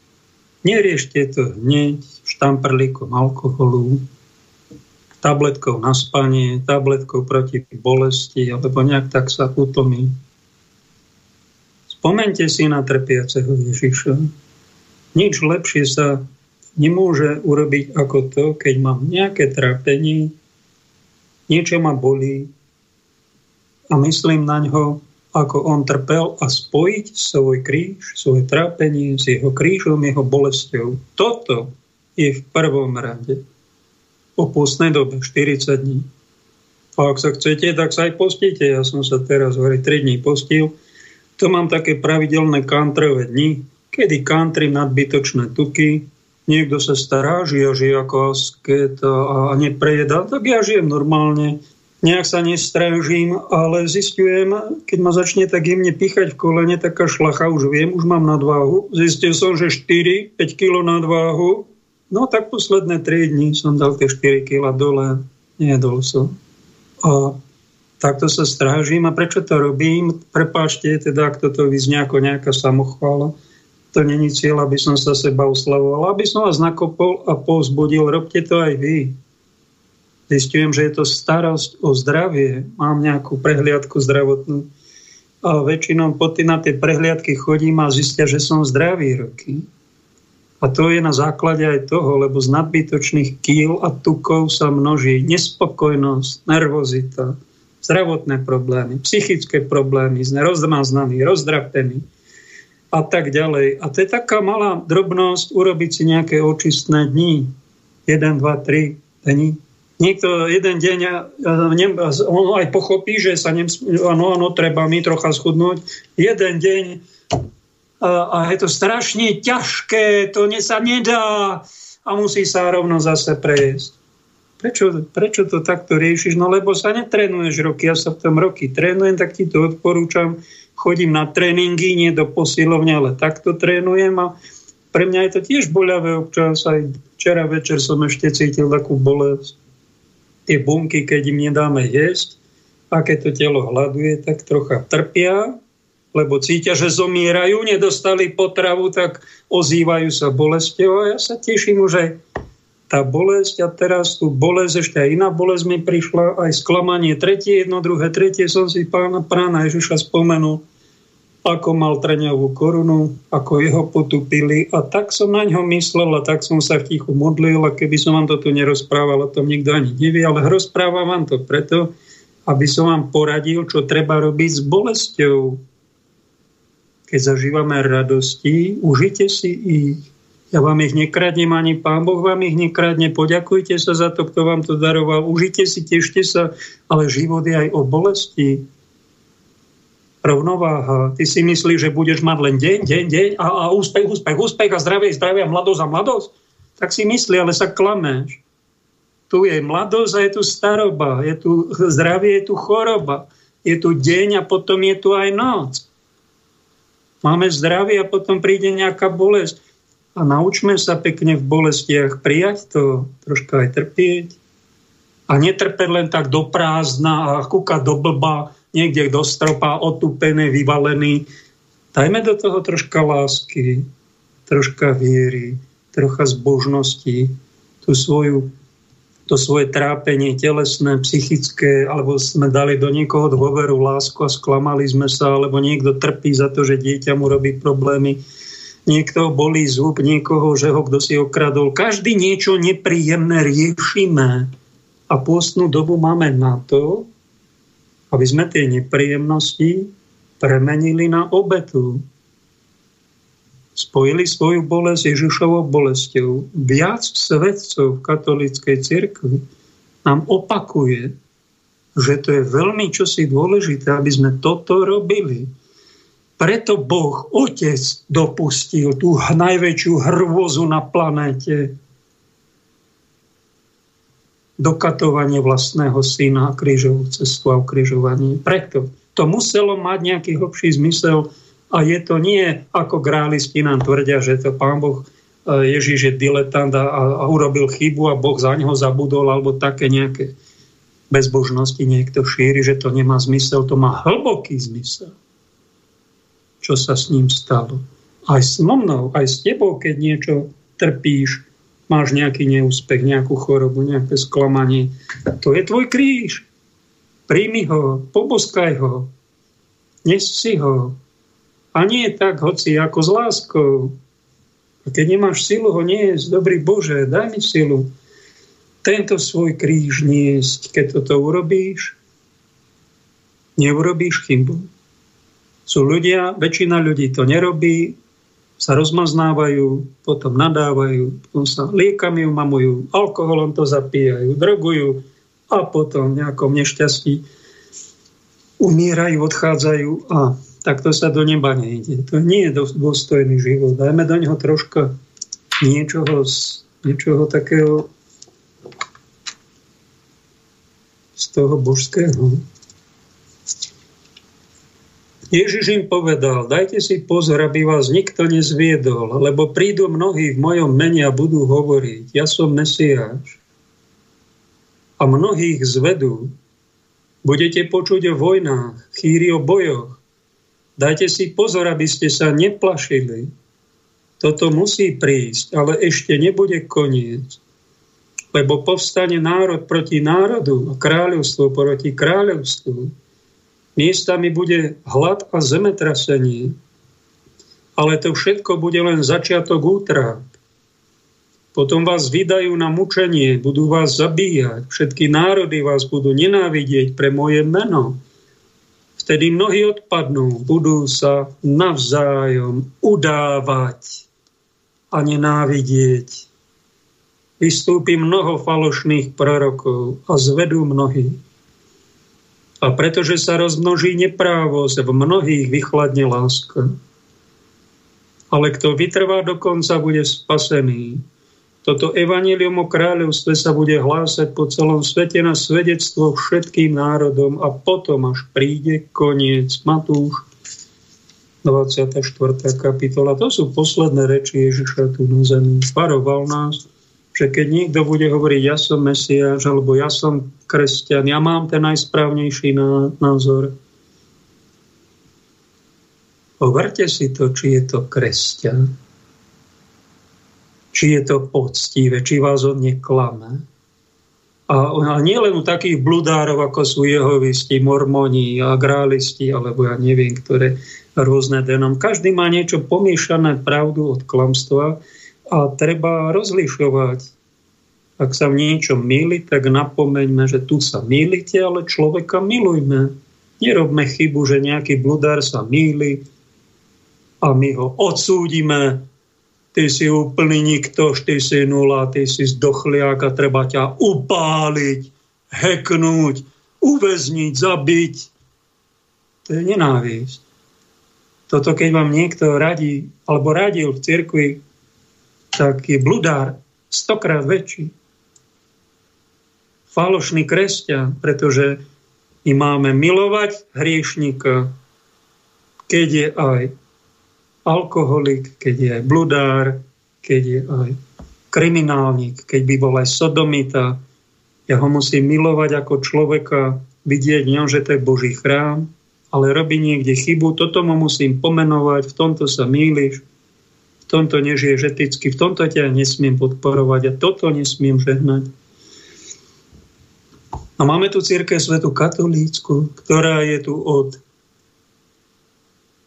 [SPEAKER 1] neriešte to hneď štamprlíkom alkoholu, tabletkou na spanie, tabletkou proti bolesti, alebo nejak tak sa utlmí. Spomente si na trpiaceho Ježiša. Nič lepšie sa nemôže urobiť ako to, keď mám nejaké trápenie, niečo ma bolí a myslím na ňo, ako on trpel a spojiť svoj kríž, svoje trápenie s jeho krížom, jeho bolesťou. Toto je v prvom rade po pôstnej dobe 40 dní. A ak sa chcete, tak sa aj postíte. Ja som sa teraz hovorí 3 dní postil. To mám také pravidelné kantrové dni, kedy kantry nadbytočné tuky, niekto sa stará, žije, žije ako asket a, a tak ja žijem normálne, nejak sa nestrážim, ale zistujem, keď ma začne tak jemne píchať v kolene, taká šlacha, už viem, už mám nadváhu. Zistil som, že 4-5 kg nadváhu, no tak posledné 3 dní som dal tie 4 kg dole, nejedol som. A takto sa strážim. A prečo to robím? Prepáčte, teda, ak toto vyznie ako nejaká samochvála to není cieľ, aby som sa seba uslavoval, aby som vás nakopol a povzbudil, robte to aj vy. Zistujem, že je to starosť o zdravie, mám nejakú prehliadku zdravotnú a väčšinou po na tie prehliadky chodím a zistia, že som zdravý roky. A to je na základe aj toho, lebo z nadbytočných kýl a tukov sa množí nespokojnosť, nervozita, zdravotné problémy, psychické problémy, sme rozmaznaní, rozdrapení a tak ďalej. A to je taká malá drobnosť urobiť si nejaké očistné dni. 1, 2, 3 dní. Niekto jeden deň on aj pochopí, že sa nem, ano, ano, treba mi trocha schudnúť. Jeden deň a, a je to strašne ťažké, to ne, sa nedá a musí sa rovno zase prejsť. Prečo, prečo to takto riešiš? No lebo sa netrenuješ roky, ja sa v tom roky trénujem, tak ti to odporúčam chodím na tréningy, nie do posilovne, ale takto trénujem a pre mňa je to tiež boľavé občas. Aj včera večer som ešte cítil takú bolesť. Tie bunky, keď im nedáme jesť, a keď to telo hľaduje, tak trocha trpia, lebo cítia, že zomierajú, nedostali potravu, tak ozývajú sa bolesťou. A ja sa teším že tá bolesť a teraz tu bolesť, ešte aj iná bolesť mi prišla, aj sklamanie, tretie, jedno, druhé, tretie, som si pána prána Ježiša spomenul, ako mal treňovú korunu, ako jeho potupili a tak som na ňo myslel a tak som sa v tichu modlil a keby som vám toto nerozprával, o tom nikto ani nevie, ale rozprávam vám to preto, aby som vám poradil, čo treba robiť s bolesťou. Keď zažívame radosti, užite si ich ja vám ich nekradnem, ani Pán Boh vám ich nekradne. Poďakujte sa za to, kto vám to daroval. Užite si, tešte sa, ale život je aj o bolesti. Rovnováha. Ty si myslíš, že budeš mať len deň, deň, deň a, a úspech, úspech, úspech a zdravie, zdravie a mladosť a mladosť? Tak si myslí, ale sa klameš. Tu je mladosť a je tu staroba, je tu zdravie, je tu choroba, je tu deň a potom je tu aj noc. Máme zdravie a potom príde nejaká bolesť a naučme sa pekne v bolestiach prijať to, troška aj trpieť a netrpeť len tak do prázdna a kúkať do blba, niekde do stropa, otupené, vyvalený. Dajme do toho troška lásky, troška viery, trocha zbožnosti, tú svoju, to svoje trápenie telesné, psychické, alebo sme dali do niekoho dôveru, lásku a sklamali sme sa, alebo niekto trpí za to, že dieťa mu robí problémy niekto bolí zub, niekoho, že ho kto si okradol. Každý niečo nepríjemné riešime. A pôstnú dobu máme na to, aby sme tie nepríjemnosti premenili na obetu. Spojili svoju bolesť Ježišovou bolesťou. Viac svedcov v katolíckej cirkvi nám opakuje, že to je veľmi čosi dôležité, aby sme toto robili preto Boh, Otec, dopustil tú najväčšiu hrôzu na planéte. Dokatovanie vlastného syna a krížovú cestu a ukrižovanie. Preto to muselo mať nejaký hlbší zmysel a je to nie ako grálisti nám tvrdia, že to pán Boh e, Ježiš je diletant a, a urobil chybu a Boh za neho zabudol alebo také nejaké bezbožnosti niekto šíri, že to nemá zmysel, to má hlboký zmysel čo sa s ním stalo. Aj s mnou, aj s tebou, keď niečo trpíš, máš nejaký neúspech, nejakú chorobu, nejaké sklamanie. To je tvoj kríž. Príjmi ho, poboskaj ho, nes si ho. A nie tak, hoci ako s láskou. A keď nemáš silu ho niesť, dobrý Bože, daj mi silu tento svoj kríž niesť. Keď toto urobíš, neurobíš chybu sú ľudia, väčšina ľudí to nerobí, sa rozmaznávajú, potom nadávajú, potom sa liekami umamujú, alkoholom to zapíjajú, drogujú a potom v nejakom nešťastí umierajú, odchádzajú a takto sa do neba nejde. To nie je dôstojný život. Dajme do neho troška niečoho, niečoho takého z toho božského. Ježiš im povedal, dajte si pozor, aby vás nikto nezviedol, lebo prídu mnohí v mojom mene a budú hovoriť, ja som Mesiáš. A mnohých zvedú. Budete počuť o vojnách, chýri o bojoch. Dajte si pozor, aby ste sa neplašili. Toto musí prísť, ale ešte nebude koniec. Lebo povstane národ proti národu a kráľovstvo proti kráľovstvu Miestami bude hlad a zemetrasenie. Ale to všetko bude len začiatok útra. potom vás vydajú na mučenie, budú vás zabíjať, všetky národy vás budú nenávidieť pre moje meno. Vtedy mnohí odpadnú, budú sa navzájom udávať a nenávidieť. Vystúpi mnoho falošných prorokov a zvedú mnohí. A pretože sa rozmnoží neprávosť, v mnohých vychladne láska. Ale kto vytrvá do konca, bude spasený. Toto evanílium o kráľovstve sa bude hlásať po celom svete na svedectvo všetkým národom a potom až príde koniec. Matúš 24. kapitola. To sú posledné reči Ježiša tu na zemi. Varoval nás, že keď niekto bude hovoriť, ja som Mesiáš, alebo ja som kresťan, ja mám ten najsprávnejší názor, Overte si to, či je to kresťan, či je to poctivé, či vás on neklame. A, a nie len u takých bludárov, ako sú jehovisti, mormoni, agrálisti, alebo ja neviem, ktoré rôzne denom. Každý má niečo pomiešané pravdu od klamstva a treba rozlišovať. Ak sa v niečom míli, tak napomeňme, že tu sa mýlite, ale človeka milujme. Nerobme chybu, že nejaký bludár sa míli a my ho odsúdime ty si úplný nikto, ty si nula, ty si zdochliak a treba ťa upáliť, heknúť, uväzniť, zabiť. To je nenávisť. Toto keď vám niekto radí, alebo radil v cirkvi, tak je bludár stokrát väčší. Falošný kresťan, pretože my máme milovať hriešnika, keď je aj alkoholik, keď je aj bludár, keď je aj kriminálnik, keď by bol aj sodomita. Ja ho musím milovať ako človeka, vidieť ňom, že to je Boží chrám, ale robí niekde chybu, toto mu musím pomenovať, v tomto sa mýliš, v tomto nežiješ eticky, v tomto ťa nesmiem podporovať a toto nesmiem žehnať. A máme tu církev svetu katolícku, ktorá je tu od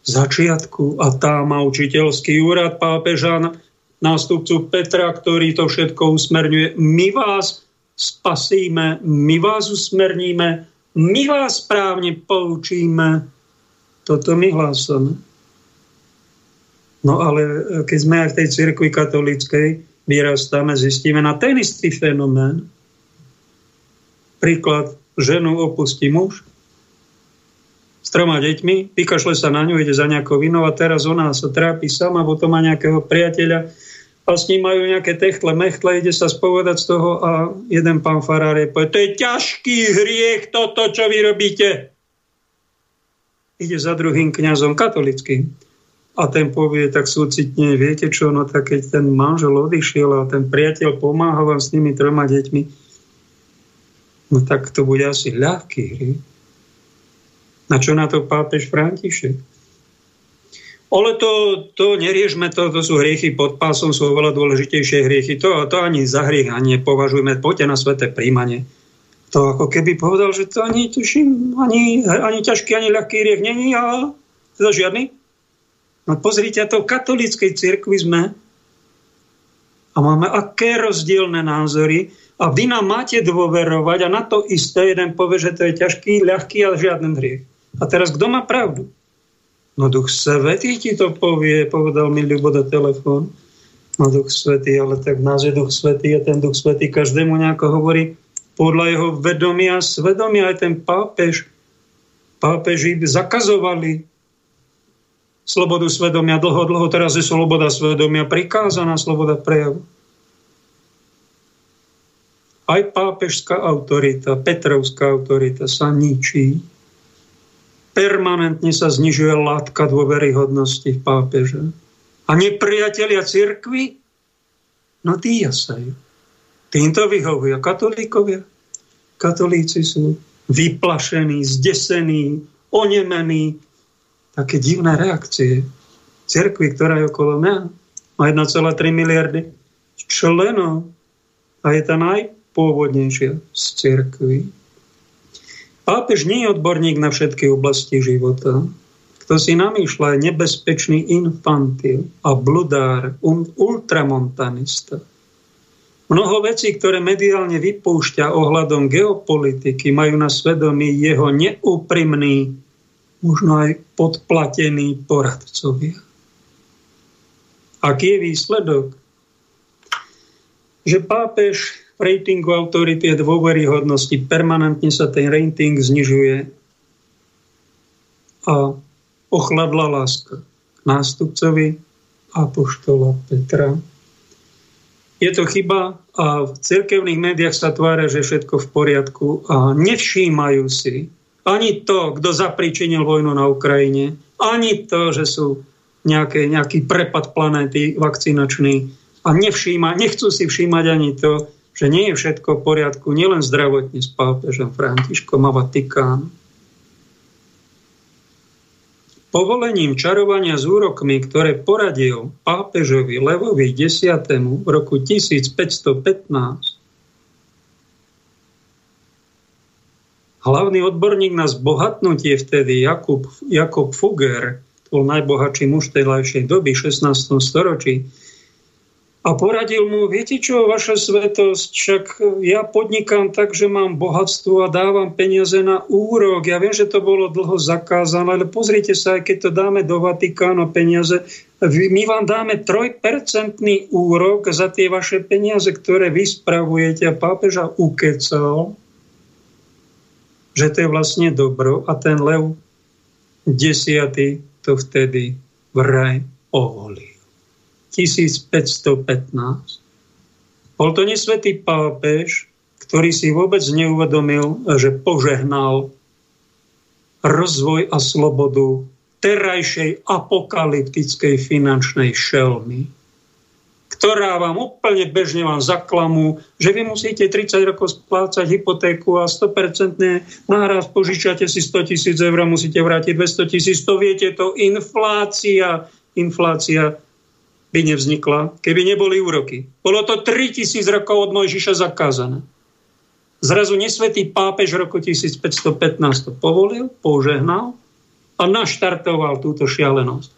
[SPEAKER 1] začiatku a tá má učiteľský úrad pápeža, nástupcu Petra, ktorý to všetko usmerňuje. My vás spasíme, my vás usmerníme, my vás správne poučíme. Toto my hlásame. No ale keď sme aj v tej cirkvi katolíckej vyrastáme, zistíme na ten istý fenomén. Príklad, ženu opustí muž, s troma deťmi, vykašle sa na ňu, ide za nejakou vinou a teraz ona sa trápi sama, potom má nejakého priateľa a s ním majú nejaké techtle, mechtle, ide sa spovedať z toho a jeden pán farár je povie, to je ťažký hriech toto, čo vy robíte. Ide za druhým kňazom katolickým a ten povie tak súcitne, viete čo, no tak keď ten manžel odišiel a ten priateľ pomáha vám s tými troma deťmi, no tak to bude asi ľahký hriech. A čo na to pápež František? Ale to, to neriežme, to, to sú hriechy pod pásom, sú oveľa dôležitejšie hriechy. To, to ani za hriech ani nepovažujeme. Poďte na sveté príjmanie. To ako keby povedal, že to ani, tuším, ani, ani ťažký, ani ľahký hriech není a teda žiadny. No pozrite, to v katolíckej cirkvi sme a máme aké rozdielne názory a vy nám máte dôverovať a na to isté jeden povie, že to je ťažký, ľahký a žiaden hriech. A teraz kto má pravdu? No Duch Svetý ti to povie, povedal mi Ľubo do telefón. No Duch Svetý, ale tak nás je Duch Svetý a ten Duch Svetý každému nejako hovorí podľa jeho vedomia a svedomia. Aj ten pápež, pápeži zakazovali slobodu svedomia dlho, dlho. Teraz je sloboda svedomia prikázaná, sloboda prejavu. Aj pápežská autorita, Petrovská autorita sa ničí permanentne sa znižuje látka dôveryhodnosti v pápeže. A nepriatelia cirkvy, no tí jasajú. Týmto vyhovujú katolíkovia. Katolíci sú vyplašení, zdesení, onemení. Také divné reakcie. Cirkvi, ktorá je okolo mňa, má 1,3 miliardy členov a je tá najpôvodnejšia z cirkvi. Pápež nie je odborník na všetky oblasti života. Kto si namýšľa, je nebezpečný infantil a bludár, um, ultramontanista. Mnoho vecí, ktoré mediálne vypúšťa ohľadom geopolitiky, majú na svedomí jeho neúprimný, možno aj podplatený poradcovia. Aký je výsledok? Že pápež v ratingu autority a dôveryhodnosti permanentne sa ten rating znižuje a ochladla láska k nástupcovi apoštola Petra. Je to chyba a v cirkevných médiách sa tvária, že všetko v poriadku a nevšímajú si ani to, kto zapričinil vojnu na Ukrajine, ani to, že sú nejaké, nejaký prepad planéty vakcinačný a nevšíma, nechcú si všímať ani to, že nie je všetko v poriadku, nielen zdravotne s pápežom Františkom a Vatikánom povolením čarovania s úrokmi, ktoré poradil pápežovi Levovi X. v roku 1515, hlavný odborník na zbohatnutie vtedy Jakub, Jakob Fugger, bol najbohatší muž tej doby, 16. storočí, a poradil mu, viete čo, vaša svetosť, však ja podnikám tak, že mám bohatstvo a dávam peniaze na úrok. Ja viem, že to bolo dlho zakázané, ale pozrite sa, aj keď to dáme do Vatikánu peniaze, my vám dáme trojpercentný úrok za tie vaše peniaze, ktoré vy spravujete. A pápeža ukecal, že to je vlastne dobro a ten lev desiatý to vtedy vraj ovolí. 1515. Bol to nesvetý pápež, ktorý si vôbec neuvedomil, že požehnal rozvoj a slobodu terajšej apokalyptickej finančnej šelmy, ktorá vám úplne bežne vám zaklamú, že vy musíte 30 rokov splácať hypotéku a 100% náraz požičate si 100 tisíc eur musíte vrátiť 200 tisíc. To viete, to inflácia, inflácia by nevznikla, keby neboli úroky. Bolo to 3000 rokov od Mojžiša zakázané. Zrazu nesvetý pápež v roku 1515 to povolil, požehnal a naštartoval túto šialenosť.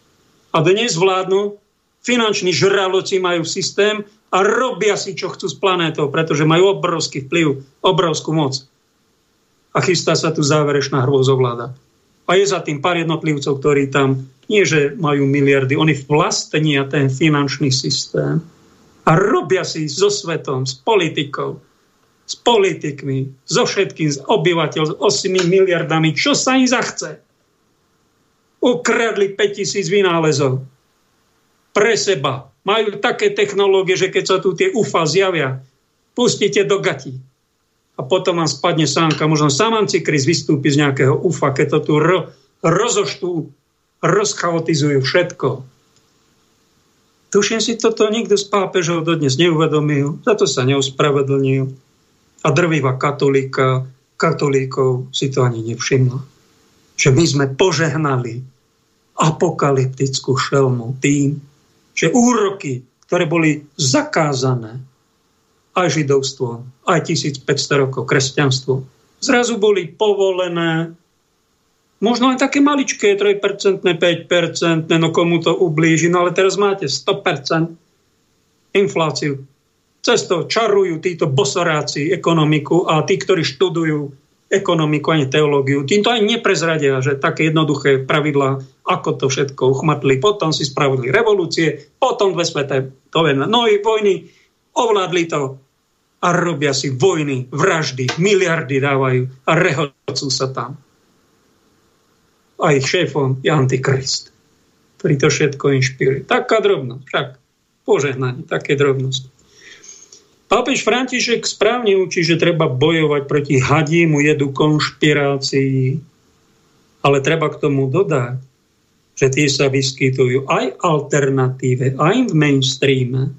[SPEAKER 1] A dnes vládnu, finanční žraloci majú systém a robia si, čo chcú s planétou, pretože majú obrovský vplyv, obrovskú moc. A chystá sa tu záverečná hrôzovláda. A je za tým pár jednotlivcov, ktorí tam nie, že majú miliardy, oni vlastnia ten finančný systém a robia si so svetom, s politikou, s politikmi, so všetkým, s obyvateľ, s 8 miliardami, čo sa im zachce. Ukradli 5000 vynálezov pre seba. Majú také technológie, že keď sa tu tie UFA zjavia, pustíte do gatí. A potom vám spadne sánka, možno sám Antikrist vystúpi z nejakého UFA, keď to tu ro- rozoštú rozchaotizujú všetko. Tuším si, toto nikto z pápežov dodnes neuvedomil, za to sa neuspravedlnil. A drvivá katolíka, katolíkov si to ani nevšimla. Že my sme požehnali apokalyptickú šelmu tým, že úroky, ktoré boli zakázané aj židovstvo, aj 1500 rokov kresťanstvo, zrazu boli povolené Možno aj také maličké, 3%, 5%, no komu to ublíži, no ale teraz máte 100% infláciu. Cez to čarujú títo bosoráci ekonomiku a tí, ktorí študujú ekonomiku, ani teológiu, týmto aj neprezradia, že také jednoduché pravidlá, ako to všetko uchmatli. Potom si spravili revolúcie, potom dve sveté to no i vojny, ovládli to a robia si vojny, vraždy, miliardy dávajú a rehocú sa tam a ich šéfom je Antikrist, ktorý to všetko inšpiruje. Taká drobnosť, však požehnanie, také drobnosti. Pápež František správne učí, že treba bojovať proti hadímu jedu konšpirácií, ale treba k tomu dodať, že tie sa vyskytujú aj alternatíve, aj v mainstreame.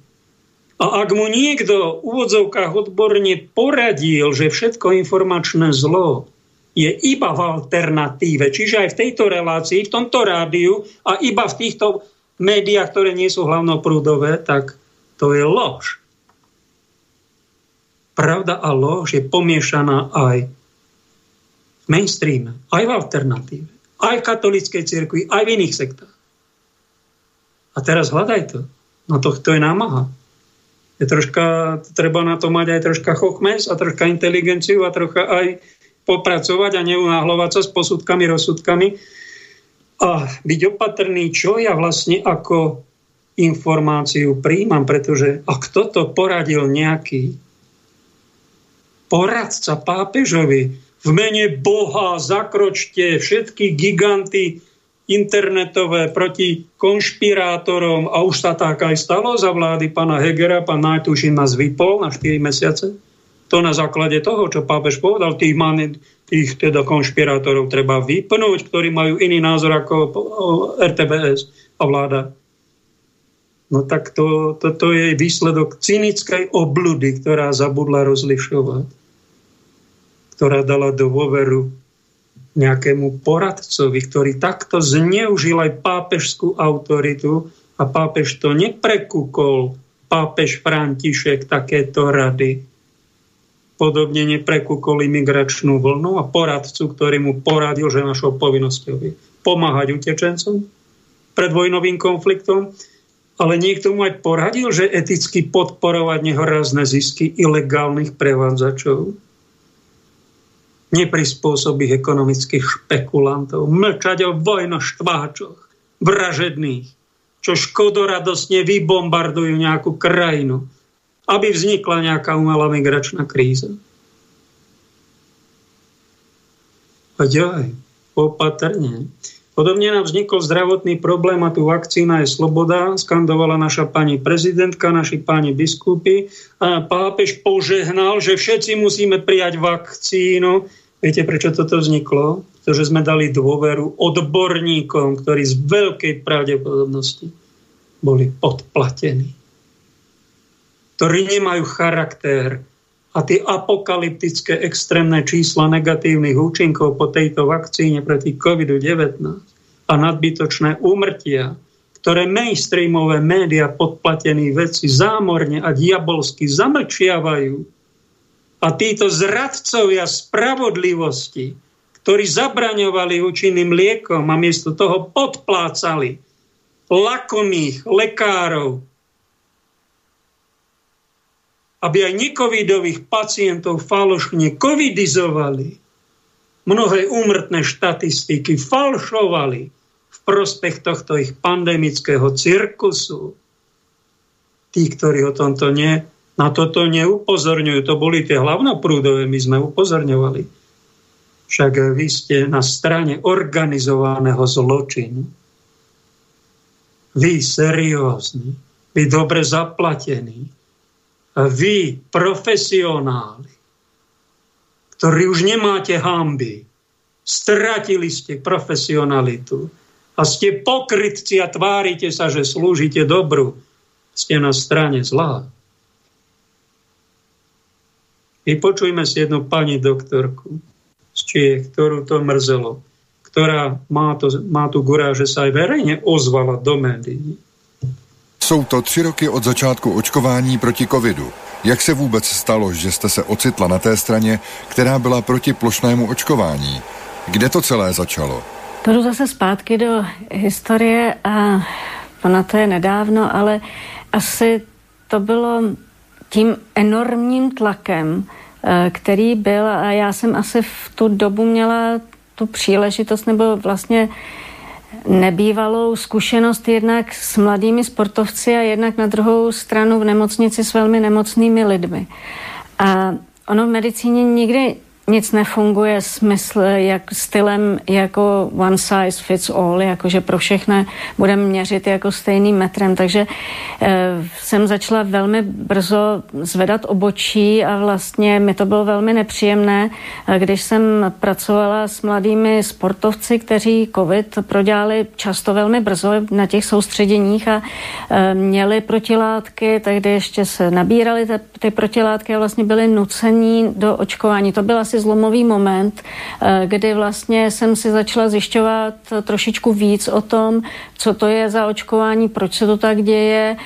[SPEAKER 1] A ak mu niekto v úvodzovkách odborne poradil, že všetko informačné zlo je iba v alternatíve. Čiže aj v tejto relácii, v tomto rádiu a iba v týchto médiách, ktoré nie sú hlavnoprúdové, tak to je lož. Pravda a lož je pomiešaná aj v mainstreame, aj v alternatíve, aj v katolíckej cirkvi, aj v iných sektách. A teraz hľadaj to. No to, to je námaha. Je troška, treba na to mať aj troška chochmes a troška inteligenciu a trocha aj popracovať a neunáhľovať sa s posudkami, rozsudkami a byť opatrný, čo ja vlastne ako informáciu príjmam, pretože ak toto poradil nejaký poradca pápežovi v mene Boha zakročte všetky giganty internetové proti konšpirátorom a už sa tak aj stalo za vlády pána Hegera, pán Najtušin nás vypol na 4 mesiace. To na základe toho, čo pápež povedal, tých, man, tých teda konšpirátorov treba vypnúť, ktorí majú iný názor ako RTBS a vláda. No tak to, toto je výsledok cynickej obludy, ktorá zabudla rozlišovať, ktorá dala dôveru nejakému poradcovi, ktorý takto zneužil aj pápežskú autoritu a pápež to neprekúkol pápež František takéto rady. Podobne neprekúkol imigračnú vlnu a poradcu, ktorý mu poradil, že našou povinnosťou je pomáhať utečencom pred vojnovým konfliktom, ale niekto mu aj poradil, že eticky podporovať nehorázne zisky ilegálnych prevádzačov neprispôsobých ekonomických špekulantov, mlčať o vojnoštváčoch, vražedných, čo škodoradosne vybombardujú nejakú krajinu, aby vznikla nejaká umelá migračná kríza. A ďalej, opatrne. Podobne nám vznikol zdravotný problém a tu vakcína je sloboda, skandovala naša pani prezidentka, naši páni biskupy. A pápež požehnal, že všetci musíme prijať vakcínu, Viete, prečo toto vzniklo? Pretože sme dali dôveru odborníkom, ktorí z veľkej pravdepodobnosti boli podplatení. Ktorí nemajú charakter. A tie apokalyptické extrémne čísla negatívnych účinkov po tejto vakcíne proti COVID-19 a nadbytočné úmrtia, ktoré mainstreamové média podplatení veci zámorne a diabolsky zamlčiavajú, a títo zradcovia spravodlivosti, ktorí zabraňovali účinným liekom a miesto toho podplácali lakomých lekárov, aby aj necovidových pacientov falošne covidizovali, mnohé úmrtné štatistiky falšovali v prospech tohto ich pandemického cirkusu. Tí, ktorí o tomto nie, na toto neupozorňujú. To boli tie hlavnoprúdové, my sme upozorňovali. Však vy ste na strane organizovaného zločinu. Vy seriózni, vy dobre zaplatení, vy profesionáli, ktorí už nemáte hamby, stratili ste profesionalitu a ste pokrytci a tvárite sa, že slúžite dobru, ste na strane zlá. Vypočujme si jednu pani doktorku z Čiech, ktorú to mrzelo, ktorá má, to, má tu gurá, že sa aj verejne ozvala do médií.
[SPEAKER 5] Jsou to tři roky od začátku očkování proti covidu. Jak se vůbec stalo, že jste se ocitla na té straně, která byla proti plošnému očkování? Kde to celé začalo?
[SPEAKER 6] Půjdu zase zpátky do historie a ona to je nedávno, ale asi to bylo tím enormním tlakem, eh, který byl a já jsem asi v tu dobu měla tu příležitost nebo vlastně nebývalou zkušenost jednak s mladými sportovci a jednak na druhou stranu v nemocnici s velmi nemocnými lidmi. A ono v medicíně nikdy nic nefunguje smysl, jak stylem jako one size fits all, jakože pro všechny budeme měřit jako stejným metrem. Takže e, jsem začala velmi brzo zvedat obočí a vlastně mi to bylo velmi nepříjemné, eh, když jsem pracovala s mladými sportovci, kteří covid prodělali často velmi brzo na těch soustředěních a e, měli protilátky, tehdy ještě se nabírali ty protilátky a vlastně byli nucení do očkování. To byla asi asi zlomový moment, eh, kdy vlastně jsem si začala zjišťovat trošičku víc o tom, co to je za očkování, proč se to tak děje.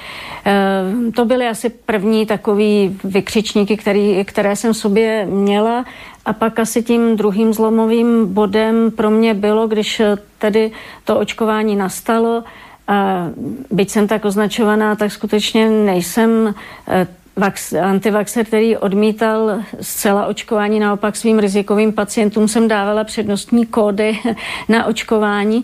[SPEAKER 6] Eh, to byly asi první takový vykřičníky, který, které jsem sobě měla. A pak asi tím druhým zlomovým bodem pro mě bylo, když tedy to očkování nastalo, A byť jsem tak označovaná, tak skutečně nejsem eh, vax, antivaxer, který odmítal zcela očkování, naopak svým rizikovým pacientům jsem dávala přednostní kódy *laughs* na očkování,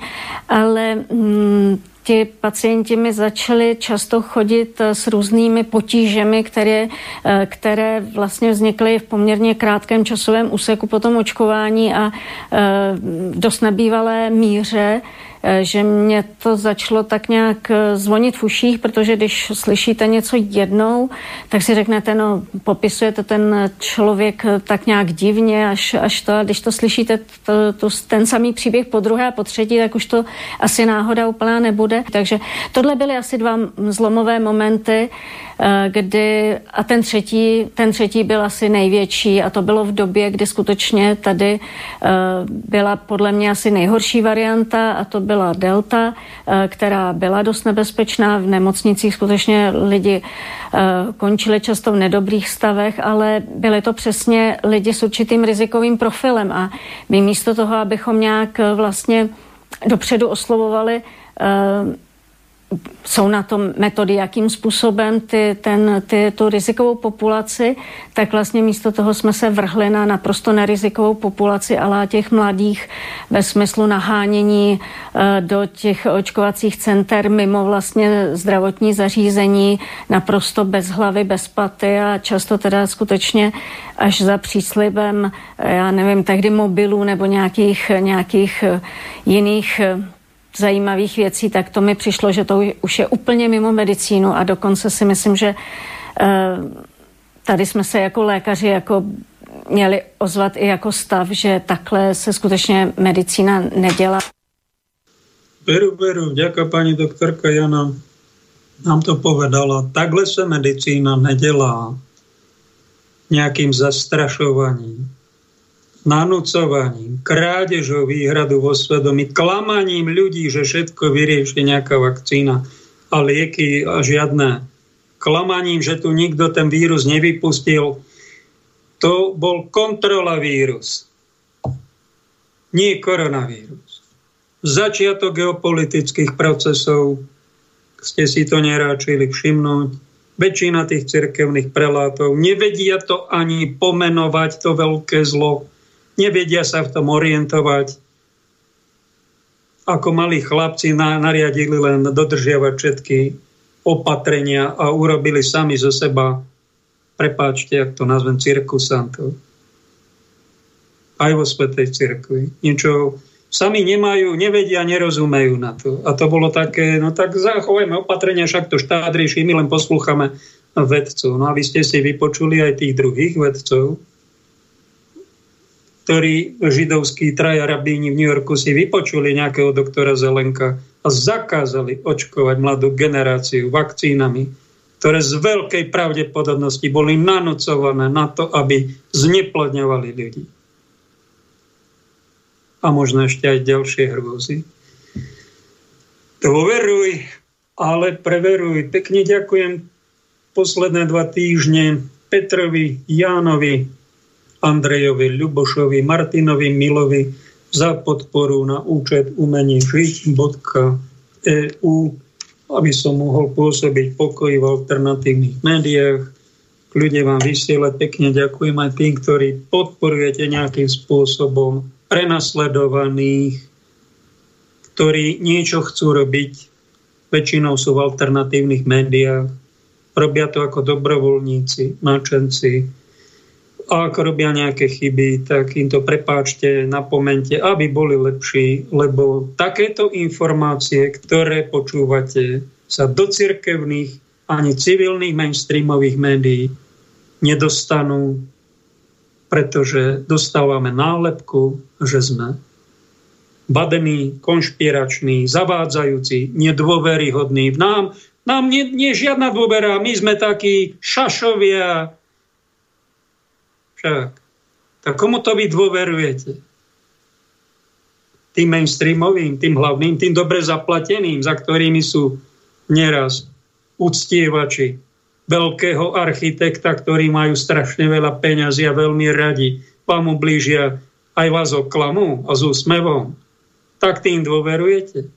[SPEAKER 6] ale mm, ti pacienti mi začali často chodit eh, s různými potížemi, které, eh, které vlastně vznikly v poměrně krátkém časovém úseku po tom očkování a v dost nebývalé míře. Eh, že mě to začalo tak nějak eh, zvonit v uších, protože když slyšíte něco jednou, tak si řeknete, no popisujete ten člověk eh, tak nějak divně, až, až to, a když to slyšíte to, to, ten samý příběh po druhé a po třetí, tak už to asi náhoda úplná nebude. Takže tohle byly asi dva zlomové momenty, kdy, a ten třetí, ten třetí byl asi největší a to bylo v době, kdy skutečně tady byla podle mě asi nejhorší varianta a to byla delta, eh, která byla dost nebezpečná. V nemocnicích skutečně lidi eh, končili často v nedobrých stavech, ale byly to přesně lidi s určitým rizikovým profilem a my místo toho, abychom nějak eh, vlastně dopředu oslovovali jsou na tom metody, jakým způsobem ty, ten, ty, tu rizikovou populaci, tak vlastně místo toho jsme se vrhli na naprosto nerizikovou populaci, ale těch mladých ve smyslu nahánění e, do těch očkovacích center mimo vlastně zdravotní zařízení, naprosto bez hlavy, bez paty a často teda skutečně až za příslibem, já nevím, tehdy mobilů nebo nějakých, nějakých jiných zajímavých věcí, tak to mi přišlo, že to už je úplně mimo medicínu a dokonce si myslím, že eh, tady jsme se jako lékaři jako měli ozvat i jako stav, že takhle se skutečně medicína nedělá.
[SPEAKER 1] Veru, veru, ďaká pani doktorka Jana nám to povedala. Takhle se medicína nedělá nejakým zastrašovaním nanúcovaním, krádežou výhradu vo svedomí, klamaním ľudí, že všetko vyrieši nejaká vakcína a lieky a žiadne. Klamaním, že tu nikto ten vírus nevypustil. To bol kontrola vírus. Nie koronavírus. Začiatok geopolitických procesov, ste si to neráčili všimnúť, väčšina tých cirkevných prelátov nevedia to ani pomenovať, to veľké zlo, nevedia sa v tom orientovať. Ako malí chlapci nariadili len dodržiavať všetky opatrenia a urobili sami zo seba, prepáčte, ak to nazvem, cirkusantov. Aj vo Svetej cirkvi. Niečo sami nemajú, nevedia, nerozumejú na to. A to bolo také, no tak zachovajme opatrenia, však to štát rieši, my len poslúchame vedcov. No a vy ste si vypočuli aj tých druhých vedcov, ktorí židovskí traja rabíni v New Yorku si vypočuli nejakého doktora Zelenka a zakázali očkovať mladú generáciu vakcínami, ktoré z veľkej pravdepodobnosti boli nanocované na to, aby zneplodňovali ľudí. A možno ešte aj ďalšie hrôzy. Dôveruj, ale preveruj. Pekne ďakujem posledné dva týždne Petrovi, Jánovi, Andrejovi Ľubošovi, Martinovi Milovi za podporu na účet umenie žiť.eu, aby som mohol pôsobiť pokoj v alternatívnych médiách. Ľudia vám vysielať pekne ďakujem aj tým, ktorí podporujete nejakým spôsobom prenasledovaných, ktorí niečo chcú robiť, väčšinou sú v alternatívnych médiách, robia to ako dobrovoľníci, náčenci, a ak robia nejaké chyby, tak im to prepáčte, napomente, aby boli lepší, lebo takéto informácie, ktoré počúvate, sa do cirkevných ani civilných mainstreamových médií nedostanú, pretože dostávame nálepku, že sme badení, konšpirační, zavádzajúci, nedôveryhodní. Nám, nám nie, nie žiadna dôvera, my sme takí šašovia, však. Tak komu to vy dôverujete? Tým mainstreamovým, tým hlavným, tým dobre zaplateným, za ktorými sú neraz uctievači veľkého architekta, ktorí majú strašne veľa peňazí a veľmi radi vám ublížia aj vás oklamu a s úsmevom, tak tým dôverujete.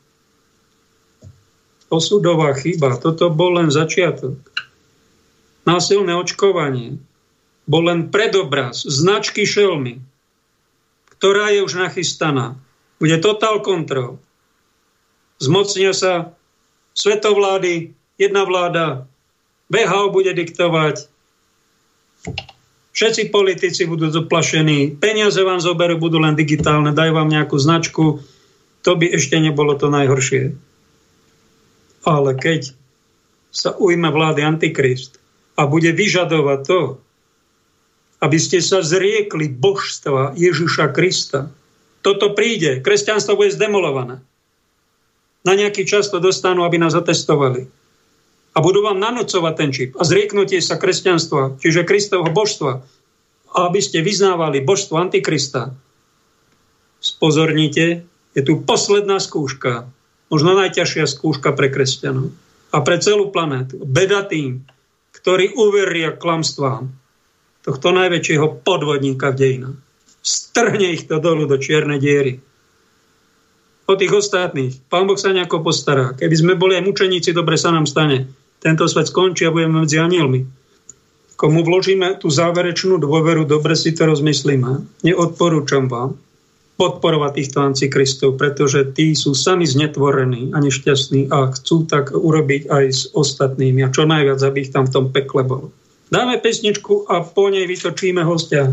[SPEAKER 1] osudová chyba. Toto bol len začiatok. Násilné očkovanie bol len predobraz značky šelmy, ktorá je už nachystaná. Bude total kontrol. Zmocnia sa svetovlády, jedna vláda, VHO bude diktovať, všetci politici budú doplašení, peniaze vám zoberú, budú len digitálne, dajú vám nejakú značku, to by ešte nebolo to najhoršie. Ale keď sa ujme vlády Antikrist a bude vyžadovať to, aby ste sa zriekli božstva Ježiša Krista. Toto príde, kresťanstvo bude zdemolované. Na nejaký čas to dostanú, aby nás otestovali. A budú vám nanocovať ten čip. A zrieknutie sa kresťanstva, čiže Kristovho božstva, a aby ste vyznávali božstvo Antikrista. Spozornite, je tu posledná skúška, možno najťažšia skúška pre kresťanov a pre celú planétu. Beda tým, ktorí uveria klamstvám, tohto najväčšieho podvodníka v dejinách. Strhne ich to dolu do čiernej diery. O tých ostatných. Pán Boh sa nejako postará. Keby sme boli aj mučeníci, dobre sa nám stane. Tento svet skončí a budeme medzi anielmi. Komu vložíme tú záverečnú dôveru, dobre si to rozmyslíme. Neodporúčam vám podporovať týchto antikristov, pretože tí sú sami znetvorení a nešťastní a chcú tak urobiť aj s ostatnými a čo najviac, aby ich tam v tom pekle bolo. Dáme pesničku a po nej vytočíme hostia.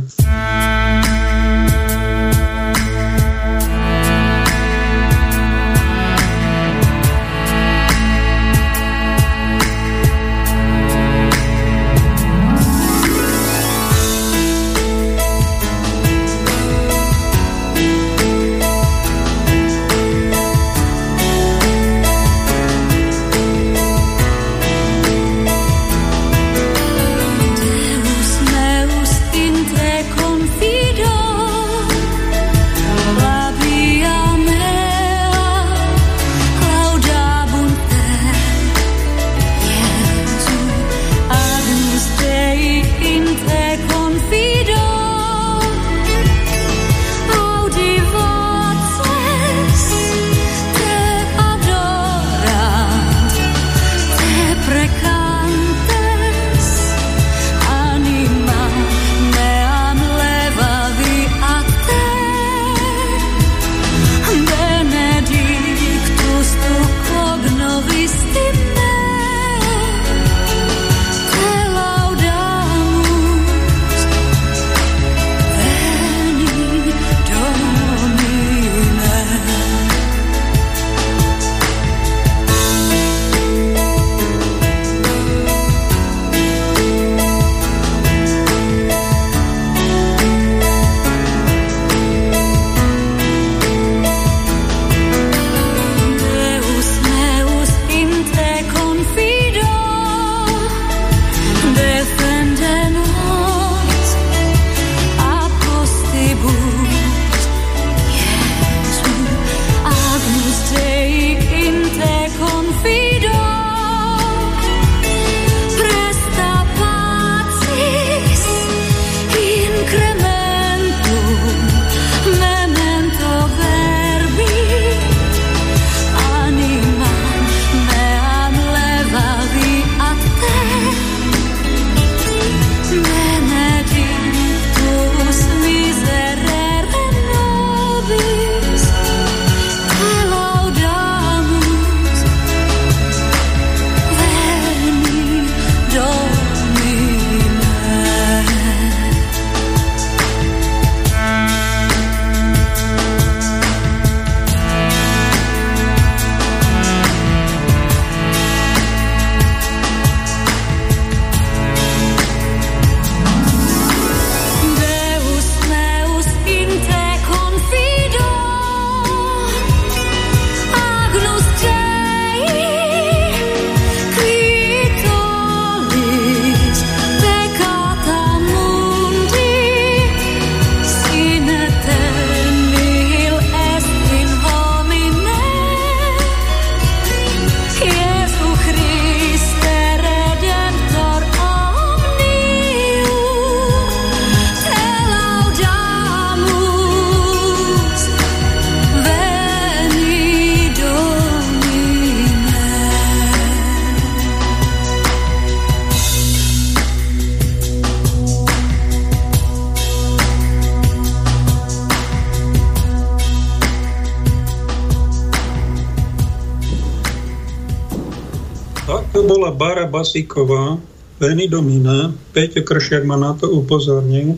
[SPEAKER 1] Basiková, Veny Domina. Peťo Kršiak ma na to upozornil.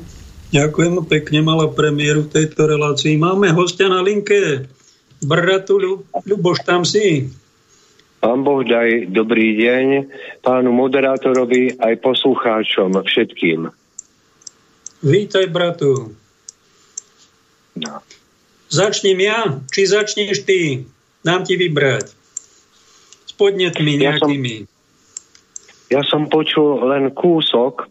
[SPEAKER 1] Ďakujem pekne, mala premiéru v tejto relácii. Máme hostia na linke. Bratu Ľuboš, tam si.
[SPEAKER 7] Pán Boh daj dobrý deň pánu moderátorovi aj poslucháčom všetkým.
[SPEAKER 1] Vítaj, bratu. No. Začnem ja, či začneš ty? Dám ti vybrať. S podnetmi nejakými.
[SPEAKER 7] Ja som, ja som počul len kúsok,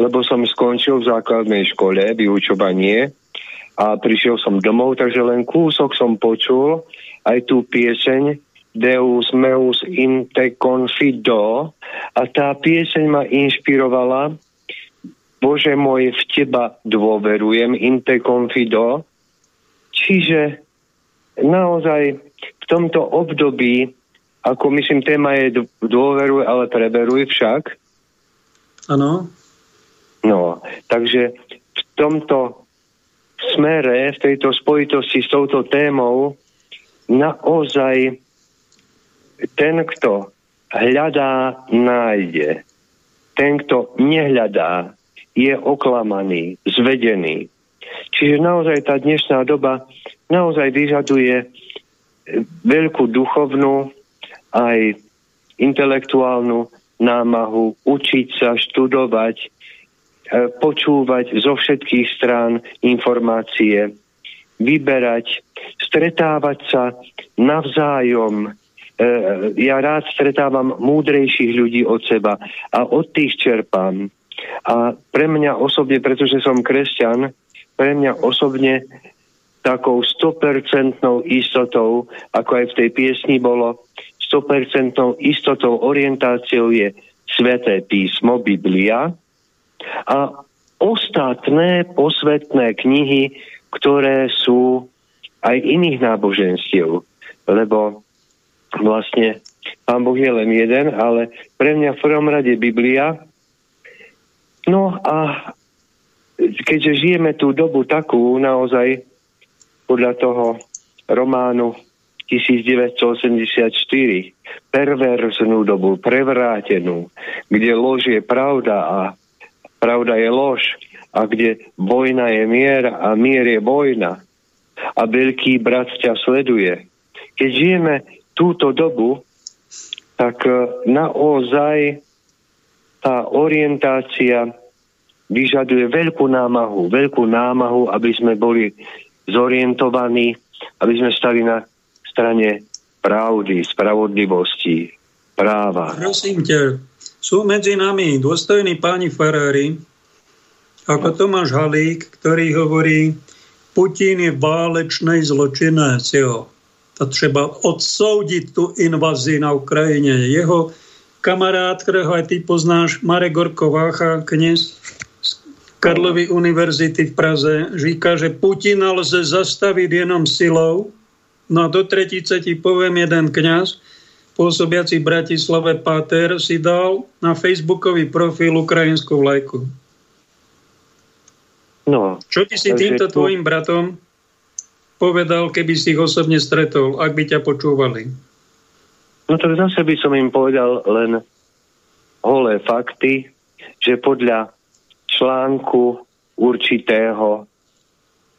[SPEAKER 7] lebo som skončil v základnej škole vyučovanie a prišiel som domov, takže len kúsok som počul aj tú pieseň Deus meus in te confido a tá pieseň ma inšpirovala Bože môj, v teba dôverujem, in te confido. Čiže naozaj v tomto období, ako myslím, téma je dôveruj, ale preveruj však.
[SPEAKER 1] Áno.
[SPEAKER 7] No, takže v tomto smere, v tejto spojitosti s touto témou, naozaj ten, kto hľadá, nájde. Ten, kto nehľadá, je oklamaný, zvedený. Čiže naozaj tá dnešná doba naozaj vyžaduje veľkú duchovnú aj intelektuálnu námahu, učiť sa, študovať, e, počúvať zo všetkých strán informácie, vyberať, stretávať sa navzájom, E, ja rád stretávam múdrejších ľudí od seba a od tých čerpám. A pre mňa osobne, pretože som kresťan, pre mňa osobne takou 100% istotou, ako aj v tej piesni bolo, 100% istotou, orientáciou je Sveté písmo, Biblia a ostatné posvetné knihy, ktoré sú aj iných náboženstiev. Lebo vlastne Pán Boh je len jeden, ale pre mňa v prvom rade Biblia. No a keďže žijeme tú dobu takú naozaj podľa toho románu 1984, perverznú dobu, prevrátenú, kde lož je pravda a pravda je lož a kde vojna je mier a mier je vojna a veľký brat ťa sleduje. Keď žijeme túto dobu, tak e, naozaj tá orientácia vyžaduje veľkú námahu, veľkú námahu, aby sme boli zorientovaní, aby sme stali na strane pravdy, spravodlivosti, práva.
[SPEAKER 1] Prosím ťa, sú medzi nami dôstojní páni farári, ako Tomáš Halík, ktorý hovorí, Putin je válečnej zločinec, jo a treba odsoudiť tú inváziu na Ukrajine. Jeho kamarát, ktorého aj ty poznáš, Marek Gorko Vácha, kniez z Karlovy univerzity v Praze, říká, že Putina lze zastaviť jenom silou. No a do tretice ti poviem jeden kňaz, pôsobiaci v Bratislave Páter, si dal na facebookový profil ukrajinskú vlajku. No, Čo ty si týmto tu... tvojim bratom povedal, keby si ich osobne stretol, ak by ťa počúvali?
[SPEAKER 7] No tak zase by som im povedal len holé fakty, že podľa článku určitého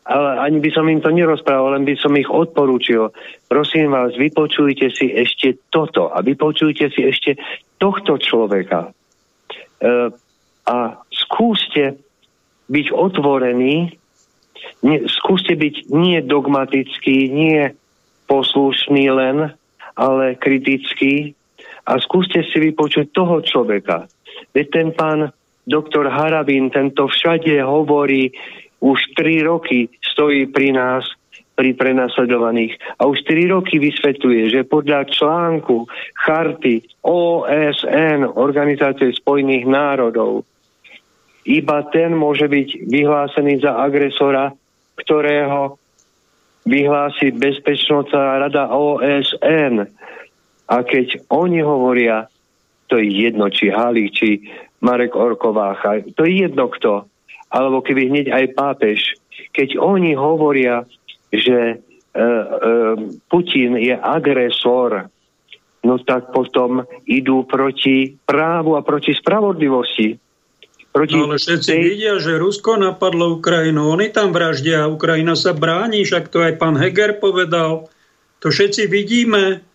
[SPEAKER 7] ale ani by som im to nerozprával, len by som ich odporúčil. Prosím vás, vypočujte si ešte toto a vypočujte si ešte tohto človeka. E, a skúste byť otvorení ne, skúste byť nie dogmatický, nie poslušný len, ale kritický a skúste si vypočuť toho človeka. Veď ten pán doktor Harabín, tento všade hovorí, už tri roky stojí pri nás, pri prenasledovaných. A už tri roky vysvetľuje, že podľa článku charty OSN, Organizácie spojených národov, iba ten môže byť vyhlásený za agresora, ktorého vyhlási Bezpečnostná rada OSN. A keď oni hovoria, to je jedno, či Halík, či Marek Orkovácha, to je jedno kto, alebo keby hneď aj pápež, keď oni hovoria, že e, e, Putin je agresor, no tak potom idú proti právu a proti spravodlivosti.
[SPEAKER 1] Proti no ale všetci tej... vidia, že Rusko napadlo Ukrajinu. Oni tam vraždia, Ukrajina sa bráni, však to aj pán Heger povedal. To všetci vidíme.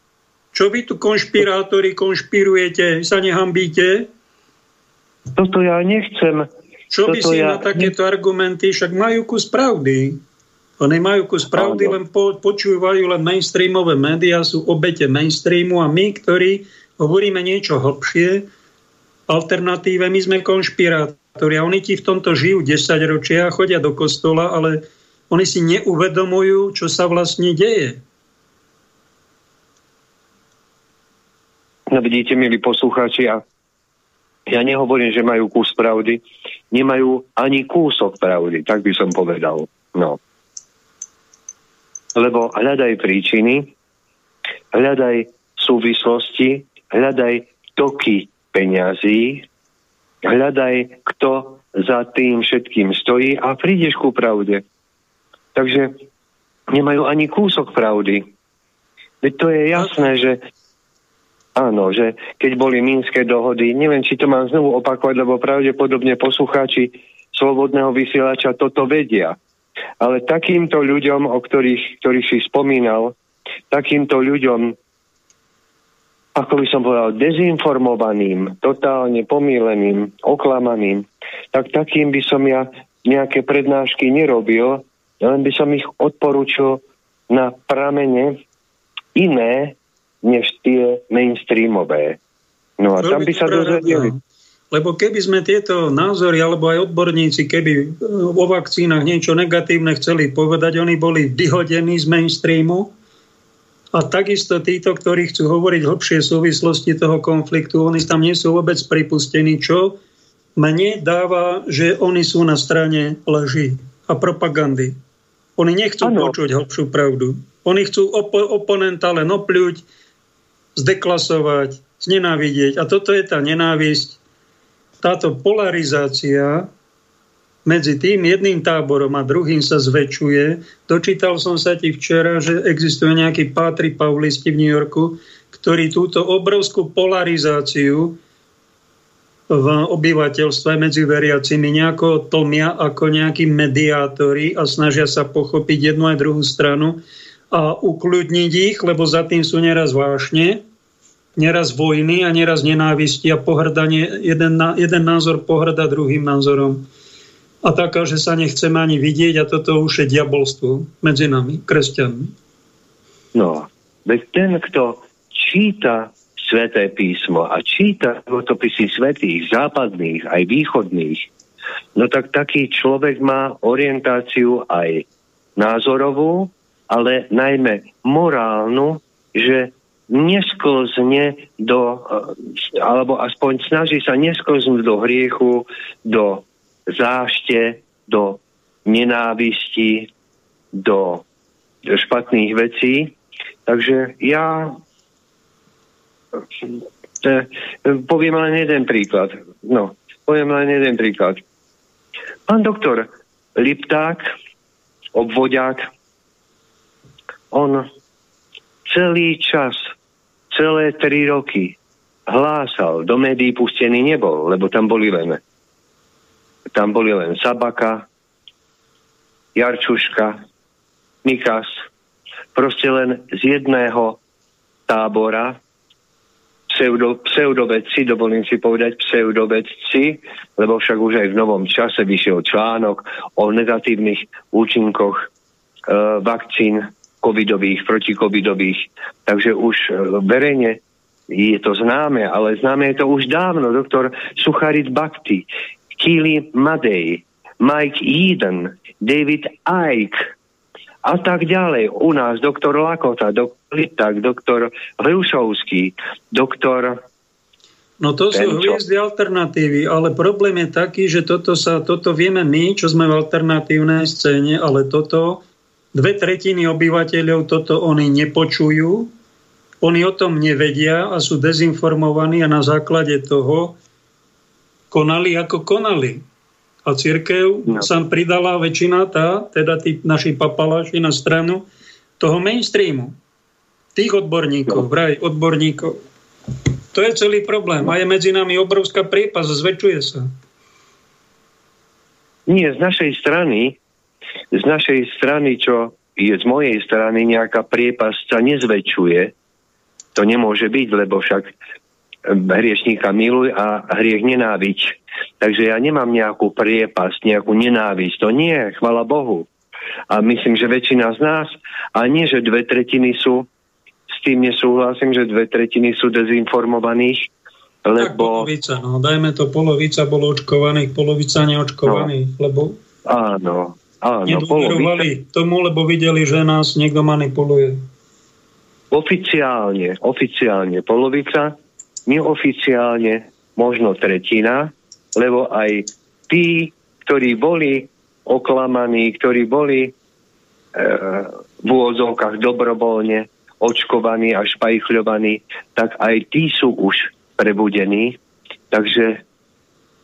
[SPEAKER 1] Čo vy tu konšpirátori konšpirujete? Sa nehambíte?
[SPEAKER 7] Toto ja nechcem.
[SPEAKER 1] Čo by si ja... na takéto argumenty? Však majú kus pravdy. Oni majú kus pravdy, len po, počúvajú len mainstreamové médiá, sú obete mainstreamu a my, ktorí hovoríme niečo hlbšie, alternatíve, my sme konšpirátori a oni ti v tomto žijú 10 ročia, chodia do kostola, ale oni si neuvedomujú, čo sa vlastne deje.
[SPEAKER 7] No vidíte, milí poslucháči, ja, ja nehovorím, že majú kus pravdy, nemajú ani kúsok pravdy, tak by som povedal. No lebo hľadaj príčiny, hľadaj súvislosti, hľadaj toky peňazí, hľadaj, kto za tým všetkým stojí a prídeš ku pravde. Takže nemajú ani kúsok pravdy. Veď to je jasné, že áno, že keď boli Mínske dohody, neviem, či to mám znovu opakovať, lebo pravdepodobne poslucháči Slobodného vysielača toto vedia. Ale takýmto ľuďom, o ktorých, ktorých si spomínal, takýmto ľuďom, ako by som povedal, dezinformovaným, totálne pomíleným, oklamaným, tak takým by som ja nejaké prednášky nerobil, len by som ich odporučil na pramene iné, než tie mainstreamové. No a tam by sa dozvedeli.
[SPEAKER 1] Lebo keby sme tieto názory, alebo aj odborníci, keby e, vo vakcínach niečo negatívne chceli povedať, oni boli vyhodení z mainstreamu. A takisto títo, ktorí chcú hovoriť hlbšie súvislosti toho konfliktu, oni tam nie sú vôbec pripustení, čo mne dáva, že oni sú na strane lži a propagandy. Oni nechcú ano. počuť hlbšiu pravdu. Oni chcú op- oponenta len opľuť, zdeklasovať, znenávidieť. A toto je tá nenávisť, táto polarizácia medzi tým jedným táborom a druhým sa zväčšuje. Dočítal som sa ti včera, že existuje nejaký pátri paulisti v New Yorku, ktorí túto obrovskú polarizáciu v obyvateľstve medzi veriacimi nejako tlmia ako nejakí mediátori a snažia sa pochopiť jednu aj druhú stranu a ukľudniť ich, lebo za tým sú neraz vášne neraz vojny a neraz nenávisti a pohrdanie, jeden, jeden názor pohrda druhým názorom. A taká, že sa nechceme ani vidieť a toto už je diabolstvo medzi nami, kresťanmi.
[SPEAKER 7] No, veď ten, kto číta sveté písmo a číta životopisy svetých, západných, aj východných, no tak taký človek má orientáciu aj názorovú, ale najmä morálnu, že nesklzne do, eh, alebo aspoň snaží sa nesklznúť do hriechu, do zášte, do nenávisti, do špatných vecí. Takže ja te, poviem len jeden príklad. No, poviem len jeden príklad. Pán doktor Lipták, obvodiak, on celý čas celé tri roky hlásal, do médií pustený nebol, lebo tam boli len tam boli len Sabaka, Jarčuška, Mikas, proste len z jedného tábora, pseudo, pseudovedci, dovolím si povedať pseudovedci, lebo však už aj v novom čase vyšiel článok o negatívnych účinkoch e, vakcín covidových, protikovidových. Takže už e, verejne je to známe, ale známe je to už dávno. Doktor Sucharit Bhakti, Kili Madej, Mike Eden, David Ike a tak ďalej. U nás doktor Lakota, doktor Litak, doktor Hrušovský, doktor
[SPEAKER 1] No to sú hviezdy alternatívy, ale problém je taký, že toto, sa, toto vieme my, čo sme v alternatívnej scéne, ale toto Dve tretiny obyvateľov toto oni nepočujú, oni o tom nevedia a sú dezinformovaní a na základe toho konali ako konali. A církev no. sa pridala väčšina tá, teda tí naši papaláši na stranu toho mainstreamu. Tých odborníkov, no. vraj odborníkov. To je celý problém. A je medzi nami obrovská priepas, zväčšuje sa.
[SPEAKER 7] Nie, z našej strany, z našej strany, čo je z mojej strany nejaká priepasť sa nezväčšuje. To nemôže byť, lebo však hriešníka miluj a hriech nenáviť. Takže ja nemám nejakú priepasť, nejakú nenávisť. To nie, chvala Bohu. A myslím, že väčšina z nás, a nie, že dve tretiny sú, s tým nesúhlasím, že dve tretiny sú dezinformovaných, lebo...
[SPEAKER 1] Tak polovica, no, dajme to, polovica bolo očkovaných, polovica neočkovaných, no. lebo...
[SPEAKER 7] Áno, áno,
[SPEAKER 1] polovica... tomu, lebo videli, že nás niekto manipuluje.
[SPEAKER 7] Oficiálne, oficiálne polovica, neoficiálne možno tretina, lebo aj tí, ktorí boli oklamaní, ktorí boli e, v úvodzovkách dobrovoľne očkovaní a špajchľovaní, tak aj tí sú už prebudení. Takže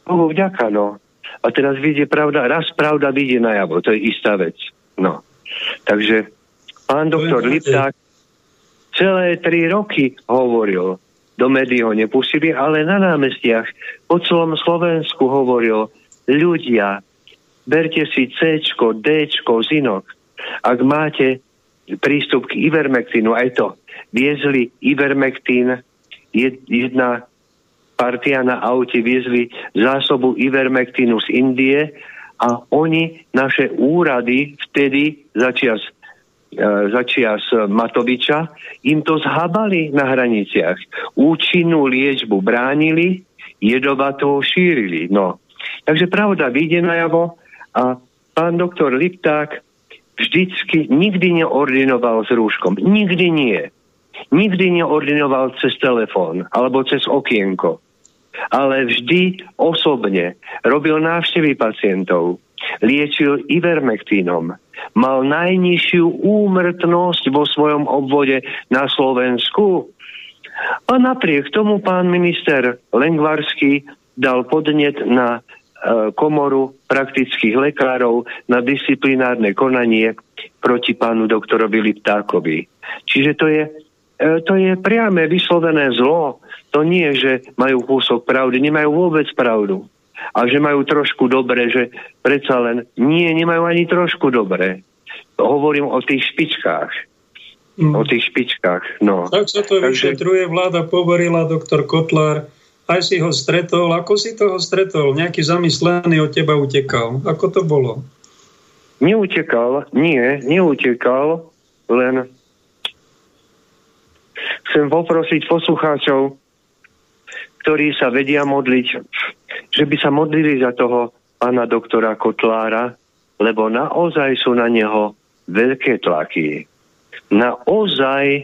[SPEAKER 7] Bohu vďaka, no. A teraz vidie pravda, raz pravda vidie najavo, to je istá vec. No. Takže pán doktor Lipták celé tri roky hovoril, do médií ho nepustili, ale na námestiach po celom Slovensku hovoril, ľudia, berte si C, D, zinok. Ak máte prístup k Ivermectinu, aj to, viezli Ivermectin, jedna partia na aute viezli zásobu Ivermectinu z Indie a oni, naše úrady, vtedy začias E, začias Matoviča, im to zhabali na hraniciach. Účinnú liečbu bránili, jedovatou šírili. No. Takže pravda vyjde najavo a pán doktor Lipták vždycky nikdy neordinoval s rúškom. Nikdy nie. Nikdy neordinoval cez telefón alebo cez okienko. Ale vždy osobne robil návštevy pacientov. Liečil ivermektínom mal najnižšiu úmrtnosť vo svojom obvode na Slovensku. A napriek tomu pán minister Lengvarský dal podnet na e, komoru praktických lekárov na disciplinárne konanie proti pánu doktorovi Liptákovi. Čiže to je, to je priame vyslovené zlo. To nie, že majú kúsok pravdy, nemajú vôbec pravdu a že majú trošku dobre, že predsa len nie, nemajú ani trošku dobre. Hovorím o tých špičkách. Mm. O tých špičkách, no.
[SPEAKER 1] Tak sa to Takže... vyšetruje, vláda poverila doktor Kotlár, aj si ho stretol. Ako si toho stretol? Nejaký zamyslený od teba utekal. Ako to bolo?
[SPEAKER 7] Neutekal, nie, neutekal, len chcem poprosiť poslucháčov, ktorí sa vedia modliť, že by sa modlili za toho pána doktora Kotlára, lebo naozaj sú na neho veľké tlaky. Naozaj e,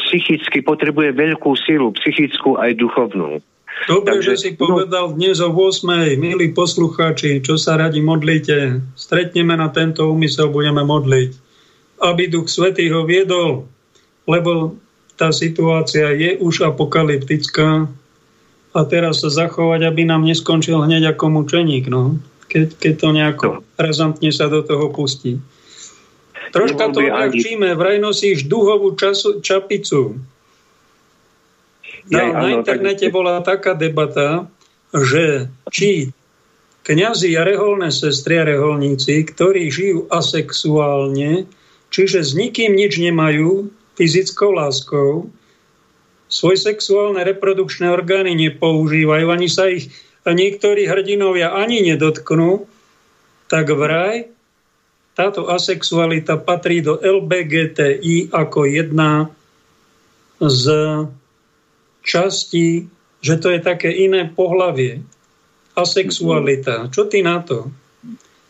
[SPEAKER 7] psychicky potrebuje veľkú silu, psychickú aj duchovnú.
[SPEAKER 1] Dobre, Takže, že si no- povedal dnes o 8. Milí poslucháči, čo sa radi modlíte, stretneme na tento úmysel, budeme modliť. Aby Duch Svetý ho viedol, lebo tá situácia je už apokalyptická a teraz sa zachovať, aby nám neskončil hneď ako mučeník, no. Keď, keď to nejako no. razantne sa do toho pustí. Troška to uľahčíme, vraj nosíš duhovú času, čapicu. Na, ja, na internete tak... bola taká debata, že či kňazi a reholné sestry a reholníci, ktorí žijú asexuálne, čiže s nikým nič nemajú, fyzickou láskou, svoje sexuálne reprodukčné orgány nepoužívajú, ani sa ich niektorí hrdinovia ani nedotknú, tak vraj táto asexualita patrí do LBGTI ako jedna z častí, že to je také iné pohlavie. Asexualita. Čo ty na to?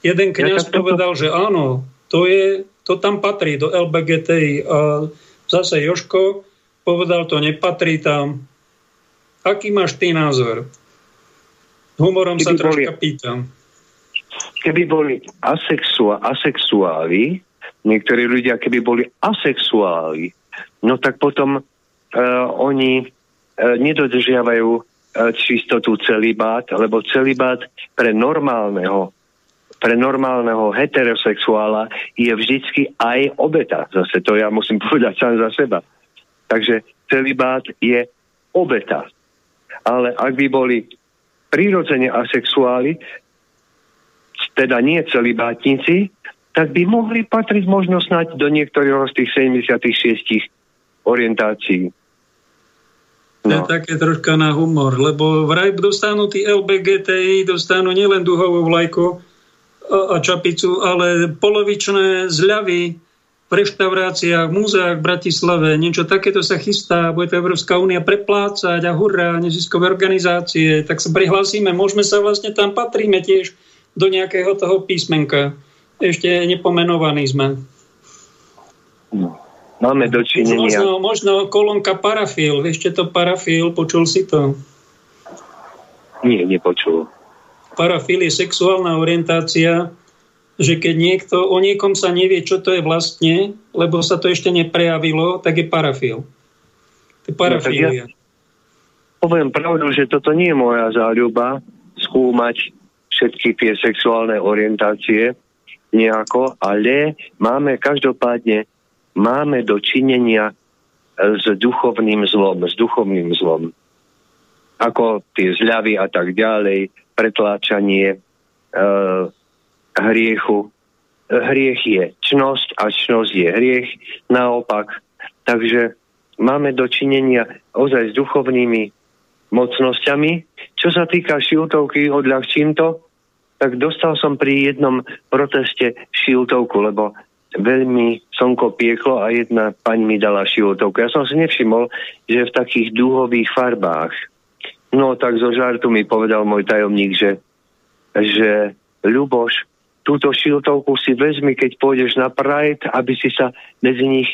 [SPEAKER 1] Jeden kniaz povedal, že áno, to, je, to tam patrí do LBGTI. A zase Joško povedal, to nepatrí tam. Aký máš ty názor? Humorom keby sa troška boli, pýtam.
[SPEAKER 7] Keby boli asexua, asexuáli, niektorí ľudia, keby boli asexuáli, no tak potom uh, oni uh, nedodržiavajú uh, čistotu celibát, lebo celibát pre normálneho pre normálneho heterosexuála je vždycky aj obeta. Zase to ja musím *laughs* povedať sám za seba. Takže celibát je obeta. Ale ak by boli prirodzene asexuáli, teda nie celibátnici, tak by mohli patriť možno snať do niektorého z tých 76 orientácií.
[SPEAKER 1] No. Je také troška na humor, lebo vraj dostanú tí LBGTI, dostanú nielen duhovú vlajku čapicu, ale polovičné zľavy v reštauráciách, v múzeách v Bratislave, niečo takéto sa chystá, bude to Európska únia preplácať a hurá, neziskové organizácie, tak sa prihlásime, môžeme sa vlastne tam patríme tiež do nejakého toho písmenka. Ešte nepomenovaní sme.
[SPEAKER 7] No. Máme dočinenia.
[SPEAKER 1] Možno, možno kolónka parafil. Ešte to parafil, počul si to?
[SPEAKER 7] Nie, nepočul.
[SPEAKER 1] Parafil je sexuálna orientácia, že keď niekto, o niekom sa nevie, čo to je vlastne, lebo sa to ešte neprejavilo, tak je parafil. To je parafilia. No, ja
[SPEAKER 7] poviem pravdu, že toto nie je moja záľuba skúmať všetky tie sexuálne orientácie nejako, ale máme každopádne máme do činenia s duchovným zlom, s duchovným zlom. Ako tie zľavy a tak ďalej, pretláčanie e, hriechu. Hriech je čnosť a čnosť je hriech. Naopak. Takže máme dočinenia ozaj s duchovnými mocnosťami. Čo sa týka šiltovky, odľahčím to, tak dostal som pri jednom proteste šiltovku, lebo veľmi slnko pieklo a jedna pani mi dala šiltovku. Ja som si nevšimol, že v takých dúhových farbách. No tak zo žartu mi povedal môj tajomník, že, že Ľuboš, túto šiltovku si vezmi, keď pôjdeš na Pride, aby si sa medzi nich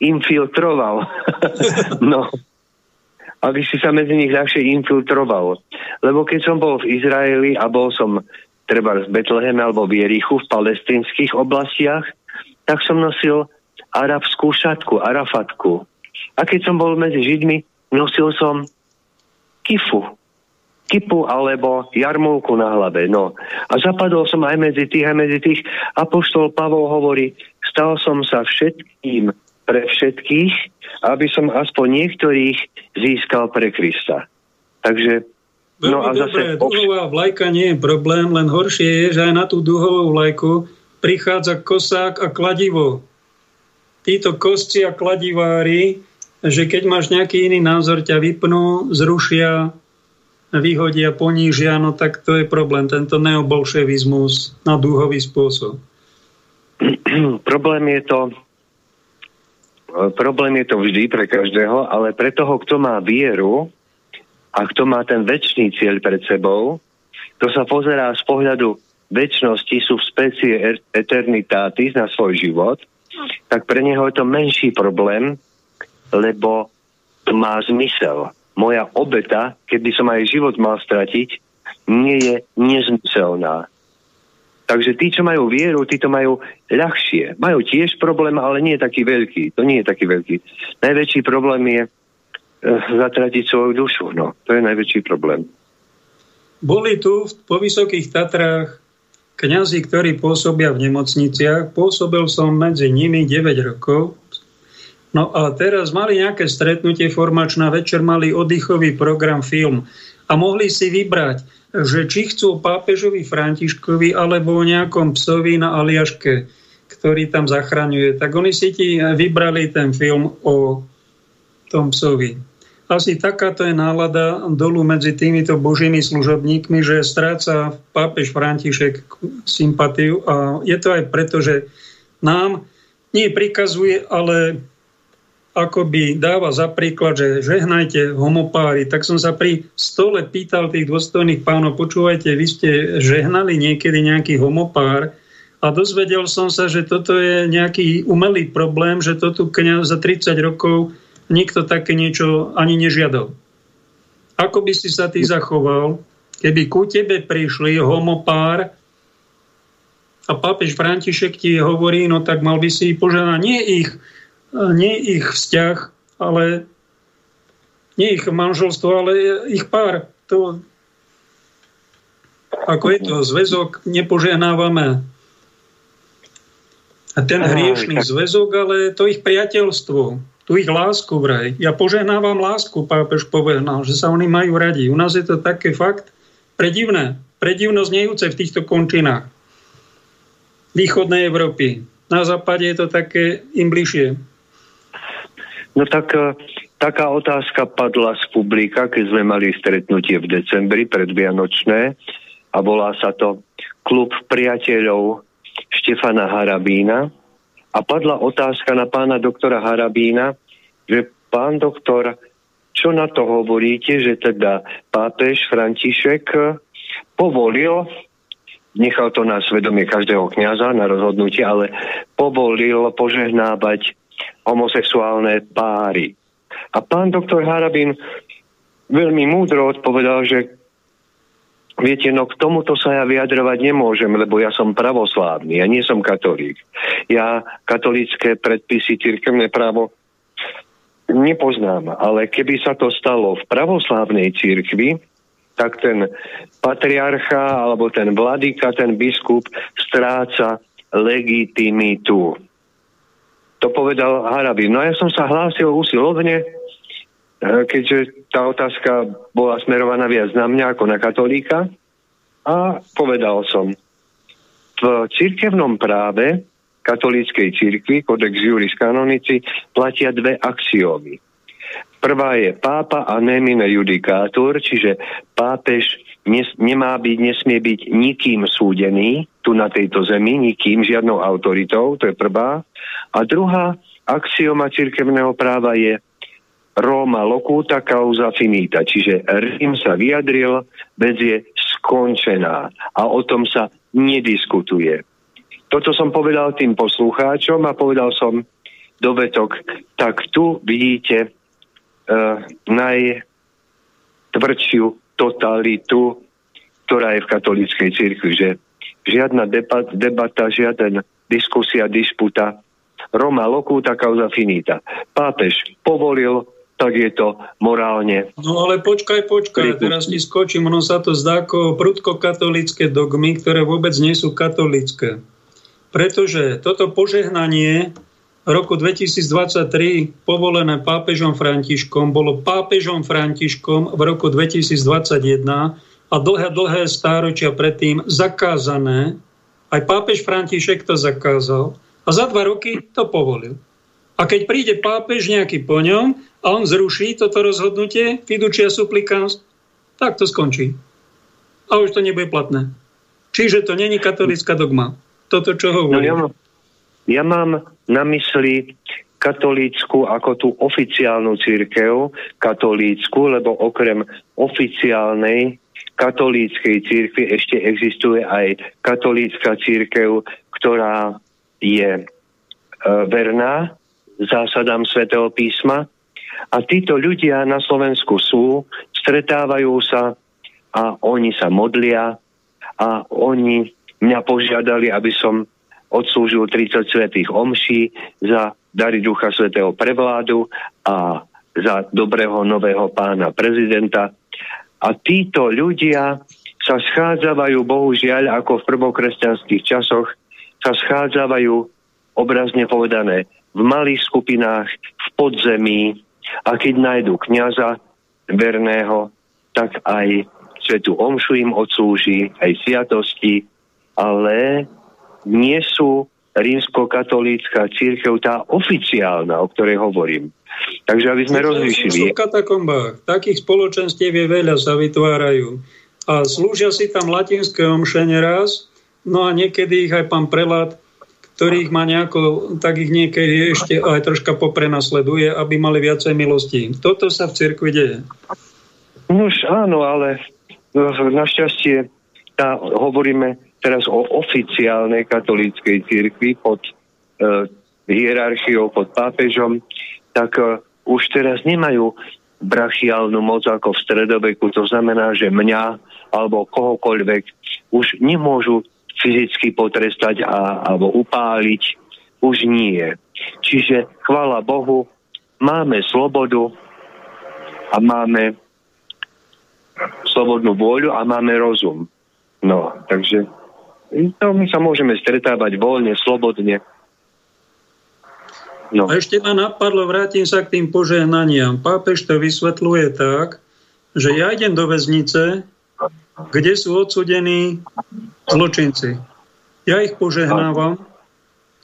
[SPEAKER 7] infiltroval. *laughs* no, aby si sa medzi nich ľahšie infiltroval. Lebo keď som bol v Izraeli a bol som treba v Betleheme alebo v Jerichu v palestinských oblastiach, tak som nosil arabskú šatku, arafatku. A keď som bol medzi Židmi, nosil som kifu kipu alebo jarmulku na hlave. No. A zapadol som aj medzi tých, aj medzi tých. Apoštol Pavol hovorí, stal som sa všetkým pre všetkých, aby som aspoň niektorých získal pre Krista. Takže
[SPEAKER 1] Veľmi no a zase... duhová vlajka nie je problém, len horšie je, že aj na tú duhovú vlajku prichádza kosák a kladivo. Títo kosti a kladivári, že keď máš nejaký iný názor, ťa vypnú, zrušia, vyhodia, ponížia, no tak to je problém, tento neobolševizmus na dúhový spôsob. *clears throat*
[SPEAKER 7] problém je to problém je to vždy pre každého, ale pre toho, kto má vieru a kto má ten väčší cieľ pred sebou, to sa pozerá z pohľadu väčšnosti sú v specie er-, eternitatis na svoj život, tak pre neho je to menší problém, lebo to má zmysel moja obeta, keby som aj život mal stratiť, nie je nezmyselná. Takže tí, čo majú vieru, tí to majú ľahšie. Majú tiež problém, ale nie je taký veľký. To nie je taký veľký. Najväčší problém je e, zatratiť svoju dušu. No, to je najväčší problém.
[SPEAKER 1] Boli tu po Vysokých Tatrách kňazi, ktorí pôsobia v nemocniciach. Pôsobil som medzi nimi 9 rokov No a teraz mali nejaké stretnutie formačná večer, mali oddychový program, film a mohli si vybrať, že či chcú pápežovi Františkovi alebo o nejakom psovi na Aliaške, ktorý tam zachraňuje. Tak oni si ti vybrali ten film o tom psovi. Asi takáto je nálada dolu medzi týmito božími služobníkmi, že stráca pápež František sympatiu a je to aj preto, že nám nie prikazuje, ale akoby dáva za príklad, že žehnajte homopári, tak som sa pri stole pýtal tých dôstojných pánov, počúvajte, vy ste žehnali niekedy nejaký homopár a dozvedel som sa, že toto je nejaký umelý problém, že to tu za 30 rokov nikto také niečo ani nežiadal. Ako by si sa ty zachoval, keby ku tebe prišli homopár a pápež František ti hovorí, no tak mal by si požiadať nie ich nie ich vzťah, ale nie ich manželstvo, ale ich pár. To... Ako je to zväzok, nepožehnávame a ten hriešný zväzok, ale to ich priateľstvo, tu ich lásku vraj. Ja požehnávam lásku, pápež povedal, že sa oni majú radi. U nás je to také fakt predivné, predivno znejúce v týchto končinách východnej Európy. Na západe je to také im bližšie.
[SPEAKER 7] No tak e, taká otázka padla z publika, keď sme mali stretnutie v decembri predvianočné a volá sa to Klub priateľov Štefana Harabína. A padla otázka na pána doktora Harabína, že pán doktor, čo na to hovoríte, že teda pápež František povolil, nechal to na svedomie každého kniaza na rozhodnutie, ale povolil požehnávať homosexuálne páry. A pán doktor Harabín veľmi múdro odpovedal, že Viete, no k tomuto sa ja vyjadrovať nemôžem, lebo ja som pravoslávny, ja nie som katolík. Ja katolícké predpisy, cirkevné právo nepoznám, ale keby sa to stalo v pravoslávnej cirkvi, tak ten patriarcha alebo ten vladyka, ten biskup stráca legitimitu. To povedal Harabin. No ja som sa hlásil usilovne, Eh, keďže tá otázka bola smerovaná viac na mňa ako na katolíka. A povedal som, v cirkevnom práve katolíckej cirkvi, Codex Juris Canonici, platia dve axiómy. Prvá je pápa a nemine judikátor, čiže pápež nes, nemá byť, nesmie byť nikým súdený tu na tejto zemi, nikým, žiadnou autoritou, to je prvá. A druhá axioma cirkevného práva je Roma locuta causa finita, čiže Rím sa vyjadril, vec je skončená a o tom sa nediskutuje. Toto som povedal tým poslucháčom a povedal som dovetok, tak tu vidíte uh, najtvrdšiu totalitu, ktorá je v katolíckej cirkvi, že žiadna debata, žiaden diskusia, disputa, Roma locuta causa finita. Pápež povolil tak je to morálne.
[SPEAKER 1] No ale počkaj, počkaj, teraz ti skočím, ono sa to zdá ako prudko katolické dogmy, ktoré vôbec nie sú katolické. Pretože toto požehnanie roku 2023 povolené pápežom Františkom bolo pápežom Františkom v roku 2021 a dlhé, dlhé stáročia predtým zakázané. Aj pápež František to zakázal a za dva roky to povolil. A keď príde pápež nejaký po ňom, a on zruší toto rozhodnutie, fiducia supplicans, tak to skončí. A už to nebude platné. Čiže to není katolická dogma. Toto, čo hovorí. No
[SPEAKER 7] ja, mám, ja mám na mysli katolícku ako tú oficiálnu církev, katolícku, lebo okrem oficiálnej katolíckej církvy ešte existuje aj katolícka církev, ktorá je e, verná zásadám svätého písma a títo ľudia na Slovensku sú, stretávajú sa a oni sa modlia a oni mňa požiadali, aby som odslúžil 30 svetých omší za dary Ducha Svetého prevládu a za dobrého nového pána prezidenta. A títo ľudia sa schádzajú, bohužiaľ, ako v prvokresťanských časoch, sa schádzajú, obrazne povedané, v malých skupinách, v podzemí, a keď nájdu kniaza verného, tak aj svetu omšu im odslúži, aj sviatosti, ale nie sú rímsko-katolícka církev tá oficiálna, o ktorej hovorím. Takže aby sme rozlišili.
[SPEAKER 1] V katakombách takých spoločenstiev je veľa, sa vytvárajú. A slúžia si tam latinské omše raz, no a niekedy ich aj pán prelát ktorých má nejako, tak ich niekedy ešte aj troška poprenasleduje, aby mali viacej milosti. Toto sa v cirkvi deje.
[SPEAKER 7] Nož áno, ale našťastie tá, hovoríme teraz o oficiálnej katolíckej cirkvi pod e, hierarchiou, pod pápežom, tak e, už teraz nemajú brachiálnu moc ako v stredoveku. To znamená, že mňa alebo kohokoľvek už nemôžu fyzicky potrestať a, alebo upáliť, už nie. Čiže chvála Bohu, máme slobodu a máme slobodnú vôľu a máme rozum. No, takže to my sa môžeme stretávať voľne, slobodne.
[SPEAKER 1] No. A ešte ma napadlo, vrátim sa k tým požehnaniam. Pápež to vysvetľuje tak, že ja idem do väznice, kde sú odsudení zločinci. Ja ich požehnávam,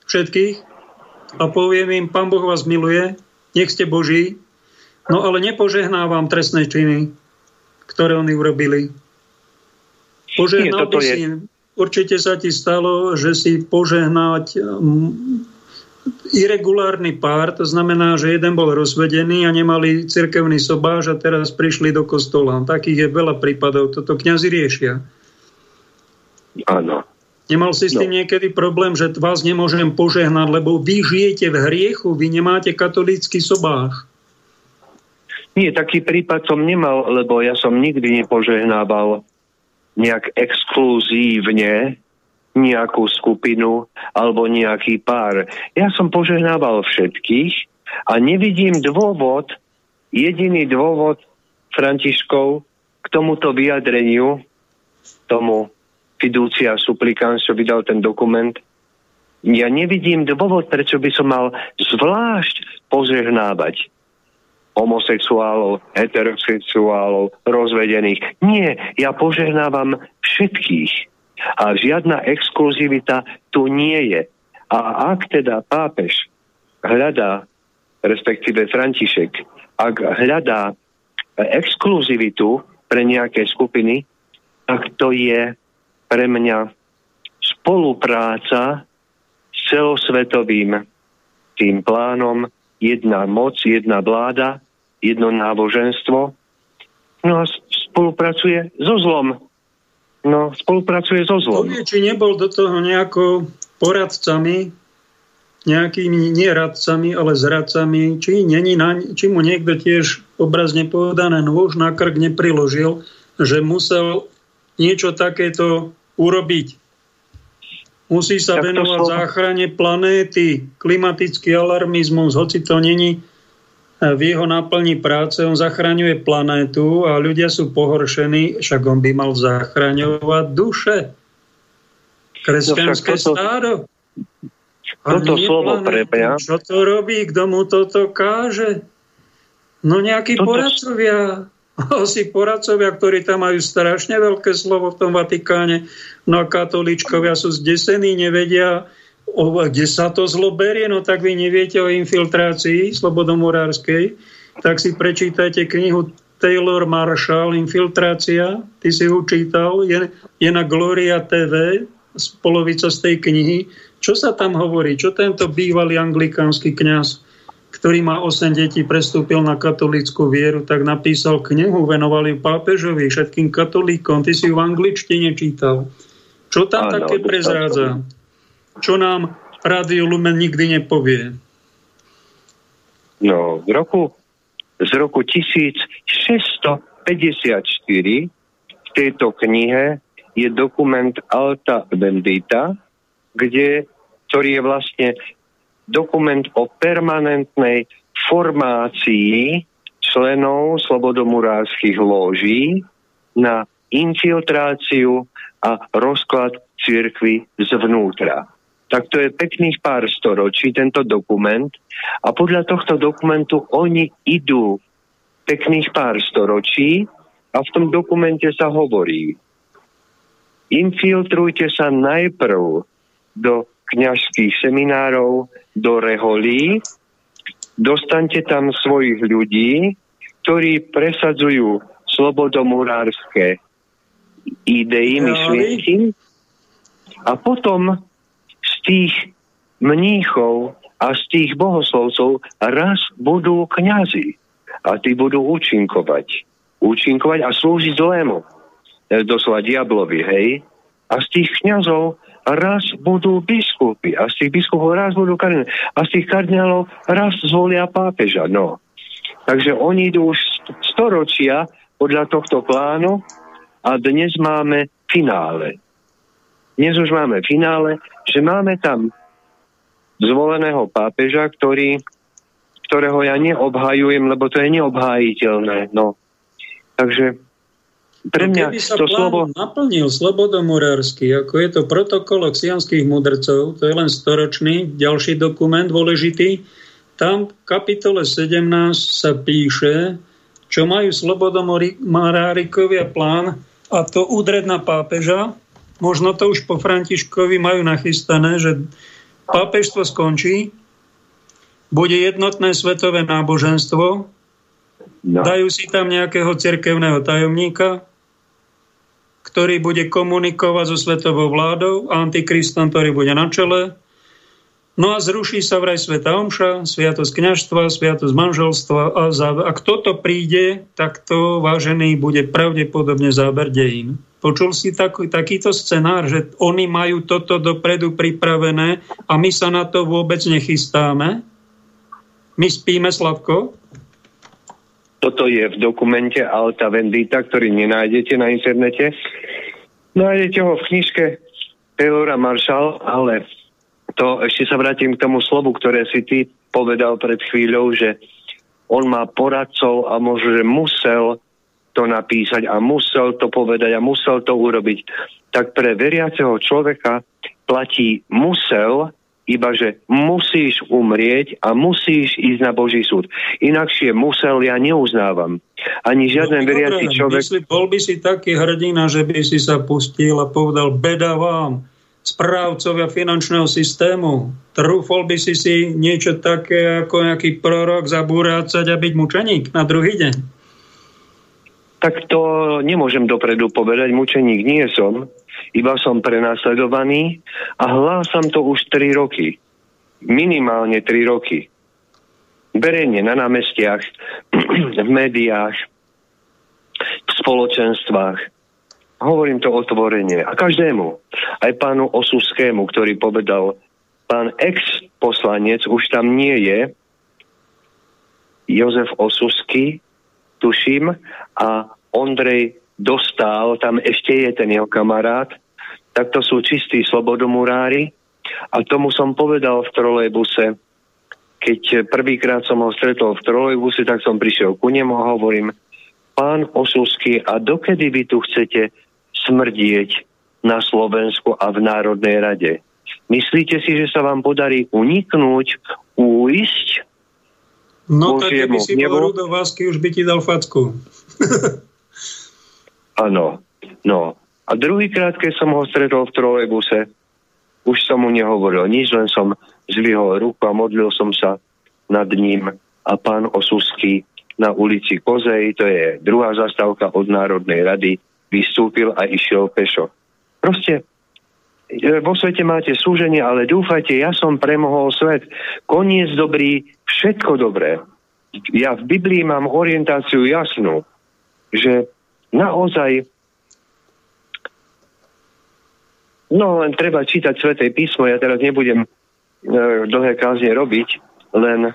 [SPEAKER 1] všetkých, a poviem im, Pán Boh vás miluje, nech ste Boží, no ale nepožehnávam trestné činy, ktoré oni urobili. Požehnal by si, určite sa ti stalo, že si požehnať irregulárny pár, to znamená, že jeden bol rozvedený a nemali cirkevný sobáž a teraz prišli do kostola. Takých je veľa prípadov, toto kňazi riešia.
[SPEAKER 7] Áno.
[SPEAKER 1] Nemal si s tým no. niekedy problém, že vás nemôžem požehnať, lebo vy žijete v hriechu, vy nemáte katolícky sobáš.
[SPEAKER 7] Nie, taký prípad som nemal, lebo ja som nikdy nepožehnával nejak exkluzívne nejakú skupinu alebo nejaký pár. Ja som požehnával všetkých a nevidím dôvod, jediný dôvod Františkov k tomuto vyjadreniu, tomu fiducia supplicans, čo vydal ten dokument, ja nevidím dôvod, prečo by som mal zvlášť požehnávať homosexuálov, heterosexuálov, rozvedených. Nie, ja požehnávam všetkých. A žiadna exkluzivita tu nie je. A ak teda pápež hľadá, respektíve František, ak hľadá exkluzivitu pre nejaké skupiny, tak to je pre mňa spolupráca s celosvetovým tým plánom jedna moc, jedna vláda, jedno náboženstvo. No a spolupracuje so zlom. No, spolupracuje so zlom.
[SPEAKER 1] Povie, či nebol do toho nejako poradcami, nejakými nie radcami, ale zradcami, či, není na, či mu niekto tiež obrazne povedané nôž na krk nepriložil, že musel niečo takéto urobiť. Musí sa tak venovať slovo... záchrane planéty, klimatický alarmizmus, hoci to není v jeho náplni práce, on zachraňuje planétu a ľudia sú pohoršení, však on by mal zachraňovať duše. Kresťanské no, toto, stádo.
[SPEAKER 7] Toto slovo pre mňa.
[SPEAKER 1] Čo to robí? Kto mu toto káže? No nejakí toto... poradcovia *laughs* asi poradcovia, ktorí tam majú strašne veľké slovo v tom Vatikáne. No a katolíčkovia sú zdesení, nevedia, o, kde sa to zlo berie, no tak vy neviete o infiltrácii slobodomorárskej, tak si prečítajte knihu Taylor Marshall, Infiltrácia, ty si ho čítal, je, je na Gloria TV, polovica z tej knihy. Čo sa tam hovorí? Čo tento bývalý anglikánsky kňaz ktorý má 8 detí, prestúpil na katolícku vieru, tak napísal knihu, venovali pápežovi, všetkým katolíkom. Ty si ju v angličtine čítal. Čo tam Áno, také prezrádza? Čo nám Rádio Lumen nikdy nepovie?
[SPEAKER 7] No, v roku, z roku 1654 v tejto knihe je dokument Alta Bendita, kde, ktorý je vlastne dokument o permanentnej formácii členov slobodomurárskych lóží na infiltráciu a rozklad cirkvy zvnútra. Tak to je pekných pár storočí tento dokument. A podľa tohto dokumentu oni idú pekných pár storočí a v tom dokumente sa hovorí infiltrujte sa najprv do kňažských seminárov, do reholí, dostaňte tam svojich ľudí, ktorí presadzujú slobodomurárske idei, myšlienky a potom tých mníchov a z tých bohoslovcov raz budú kňazi a tí budú účinkovať. Účinkovať a slúžiť zlému. Doslova diablovi, hej? A z tých kňazov raz budú biskupy a z tých biskupov raz budú kardináli a z tých kardinálov raz zvolia pápeža. No. Takže oni idú už storočia podľa tohto plánu a dnes máme finále. Dnes už máme finále, že máme tam zvoleného pápeža, ktorý, ktorého ja neobhajujem, lebo to je neobhájiteľné. No. Takže pre mňa
[SPEAKER 1] Keby sa
[SPEAKER 7] to slovo...
[SPEAKER 1] naplnil slobodomurársky, ako je to protokol xianských mudrcov, to je len storočný, ďalší dokument dôležitý, tam v kapitole 17 sa píše, čo majú slobodomurárikovia plán a to údred na pápeža. Možno to už po Františkovi majú nachystané, že pápežstvo skončí, bude jednotné svetové náboženstvo,
[SPEAKER 7] No.
[SPEAKER 1] dajú si tam nejakého cirkevného tajomníka, ktorý bude komunikovať so svetovou vládou, antikristom, ktorý bude na čele. No a zruší sa vraj Sveta Omša, Sviatosť kňažstva, Sviatosť manželstva a záver. Ak toto príde, tak to, vážený, bude pravdepodobne záber dejín. Počul si tak, takýto scenár, že oni majú toto dopredu pripravené a my sa na to vôbec nechystáme? My spíme, Slavko?
[SPEAKER 7] Toto je v dokumente Alta Vendita, ktorý nenájdete na internete. Nájdete ho v knižke Taylora Marshall, ale to ešte sa vrátim k tomu slovu, ktoré si ty povedal pred chvíľou, že on má poradcov a možno, že musel to napísať a musel to povedať a musel to urobiť. Tak pre veriaceho človeka platí musel, iba že musíš umrieť a musíš ísť na Boží súd. Inakšie musel ja neuznávam. Ani žiaden
[SPEAKER 1] No,
[SPEAKER 7] veriaci človek...
[SPEAKER 1] Myslí, bol by si taký hrdina, že by si sa pustil a povedal, beda vám, správcovia finančného systému. Trúfol by si si niečo také ako nejaký prorok zabúracať a byť mučeník na druhý deň.
[SPEAKER 7] Tak to nemôžem dopredu povedať, mučeník nie som, iba som prenasledovaný a hlásam to už 3 roky. Minimálne 3 roky. Verejne na námestiach, *clears throat* v médiách, v spoločenstvách. Hovorím to otvorene. A každému. Aj pánu Osuskému, ktorý povedal, pán ex-poslanec už tam nie je, Jozef Osusky, tuším, a Ondrej Dostal, tam ešte je ten jeho kamarát, tak to sú čistí slobodomurári. A tomu som povedal v trolejbuse, keď prvýkrát som ho stretol v trolejbuse, tak som prišiel ku nemu a hovorím, pán Osusky, a dokedy vy tu chcete smrdieť na Slovensku a v Národnej rade? Myslíte si, že sa vám podarí uniknúť, újsť?
[SPEAKER 1] No tak keby si bol Rudo Vásky, už by ti dal facku. *laughs*
[SPEAKER 7] Áno, no. A druhýkrát, keď som ho stretol v trolejbuse, už som mu nehovoril nič, len som zvihol ruku a modlil som sa nad ním a pán Osusky na ulici Kozej, to je druhá zastávka od Národnej rady, vystúpil a išiel pešo. Proste e, vo svete máte súženie, ale dúfajte, ja som premohol svet. Koniec dobrý, všetko dobré. Ja v Biblii mám orientáciu jasnú, že naozaj no len treba čítať Sveté písmo, ja teraz nebudem e, dlhé kázne robiť, len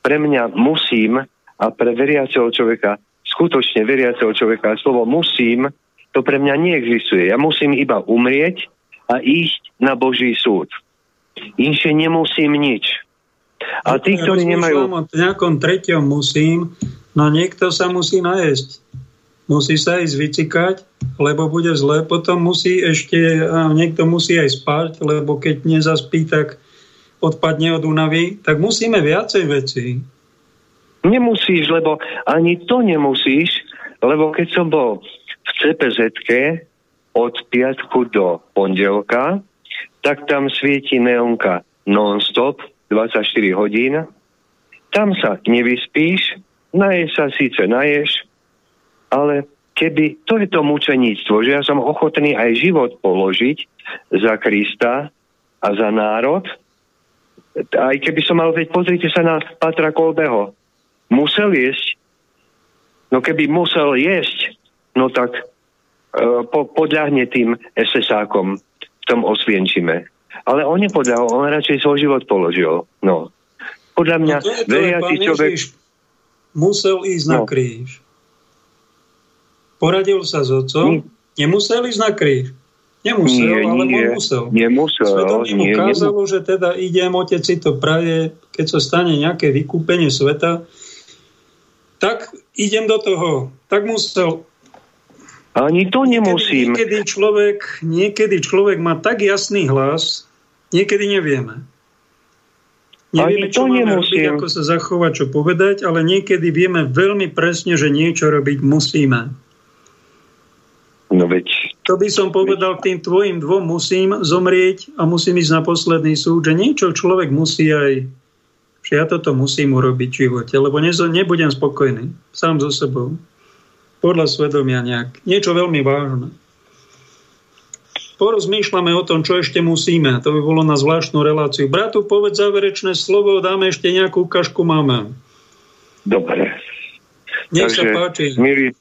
[SPEAKER 7] pre mňa musím a pre veriaceho človeka, skutočne veriaceho človeka, slovo musím, to pre mňa neexistuje. Ja musím iba umrieť a ísť na Boží súd. Inšie nemusím nič. A tí, ktorí nemajú...
[SPEAKER 1] o nejakom treťom musím, no niekto sa musí najesť. Musí sa ísť vycikať, lebo bude zle. Potom musí ešte, niekto musí aj spať, lebo keď nezaspí, tak odpadne od únavy. Tak musíme viacej veci.
[SPEAKER 7] Nemusíš, lebo ani to nemusíš, lebo keď som bol cpz od piatku do pondelka, tak tam svieti neonka non-stop, 24 hodín. Tam sa nevyspíš, naješ sa síce naješ, ale keby, to je to mučeníctvo, že ja som ochotný aj život položiť za Krista a za národ, aj keby som mal, veď pozrite sa na Patra Kolbeho, musel jesť. No keby musel jesť, no tak e, po, podľahne tým SS-ákom v tom Osvienčime. Ale on nepodľahol, on radšej svoj život položil. No. Podľa mňa
[SPEAKER 1] no to je to,
[SPEAKER 7] veriaci človek...
[SPEAKER 1] Ježiš musel ísť no. na kríž. Poradil sa s otcom, nemusel ísť na kríž. Nemusel,
[SPEAKER 7] Nie,
[SPEAKER 1] ale
[SPEAKER 7] nie,
[SPEAKER 1] on musel.
[SPEAKER 7] nemusel,
[SPEAKER 1] Svedomie mu že teda idem, otec si to praje, keď sa stane nejaké vykúpenie sveta, tak idem do toho. Tak musel
[SPEAKER 7] Ani to nemusím.
[SPEAKER 1] Niekedy, niekedy, človek, niekedy človek má tak jasný hlas, niekedy nevieme. Nevieme,
[SPEAKER 7] Ani to
[SPEAKER 1] čo máme
[SPEAKER 7] nemusím.
[SPEAKER 1] robiť, ako sa zachovať, čo povedať, ale niekedy vieme veľmi presne, že niečo robiť musíme.
[SPEAKER 7] No veď,
[SPEAKER 1] To by som povedal k tým tvojim dvom musím zomrieť a musím ísť na posledný súd, že niečo človek musí aj, že ja toto musím urobiť v živote, lebo nebudem spokojný sám so sebou. Podľa svedomia nejak. Niečo veľmi vážne. Porozmýšľame o tom, čo ešte musíme. To by bolo na zvláštnu reláciu. Bratu, povedz záverečné slovo, dáme ešte nejakú kašku, máme.
[SPEAKER 7] dobre.
[SPEAKER 1] Nech sa páči.
[SPEAKER 7] milí,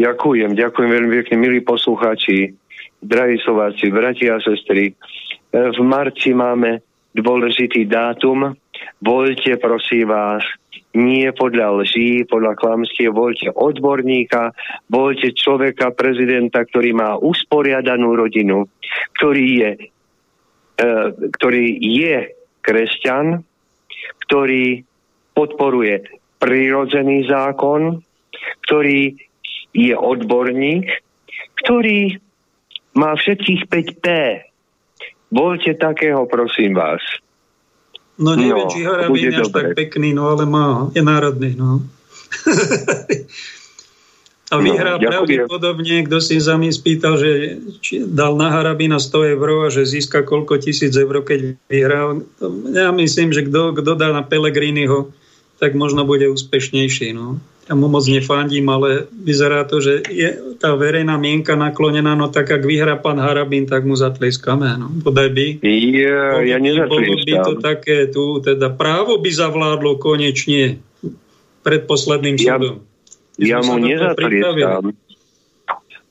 [SPEAKER 7] ďakujem, ďakujem veľmi pekne, milí poslucháči, drahí Slováci, bratia a sestry. V marci máme dôležitý dátum. Voľte, prosím vás, nie podľa lží, podľa klamstie, voľte odborníka, voľte človeka, prezidenta, ktorý má usporiadanú rodinu, ktorý je, e, ktorý je kresťan, ktorý podporuje prirodzený zákon, ktorý je odborník, ktorý má všetkých 5P. Voľte takého, prosím vás.
[SPEAKER 1] No neviem,
[SPEAKER 7] No,
[SPEAKER 1] či Harabín je až
[SPEAKER 7] dobre.
[SPEAKER 1] tak pekný, no ale má, je národný, no. *laughs* A vyhrá
[SPEAKER 7] No,
[SPEAKER 1] pravdepodobne, kto si za mňa spýtal, že či dal na Harabína 100 eur a že získa koľko tisíc eur, keď vyhrá. Ja myslím, že kto dá na Pelegriniho, tak možno bude úspešnejší. No. Ja mu moc nefandím, ale vyzerá to, že je tá verejná mienka naklonená, no tak ak vyhrá pán Harabín, tak mu zatleskáme. No. Podaj by.
[SPEAKER 7] Ja, ja
[SPEAKER 1] Bolo by to také tu, teda právo by zavládlo konečne pred posledným
[SPEAKER 7] Ja-
[SPEAKER 1] súdom.
[SPEAKER 7] Ja
[SPEAKER 1] sa
[SPEAKER 7] mu nezatlieskam.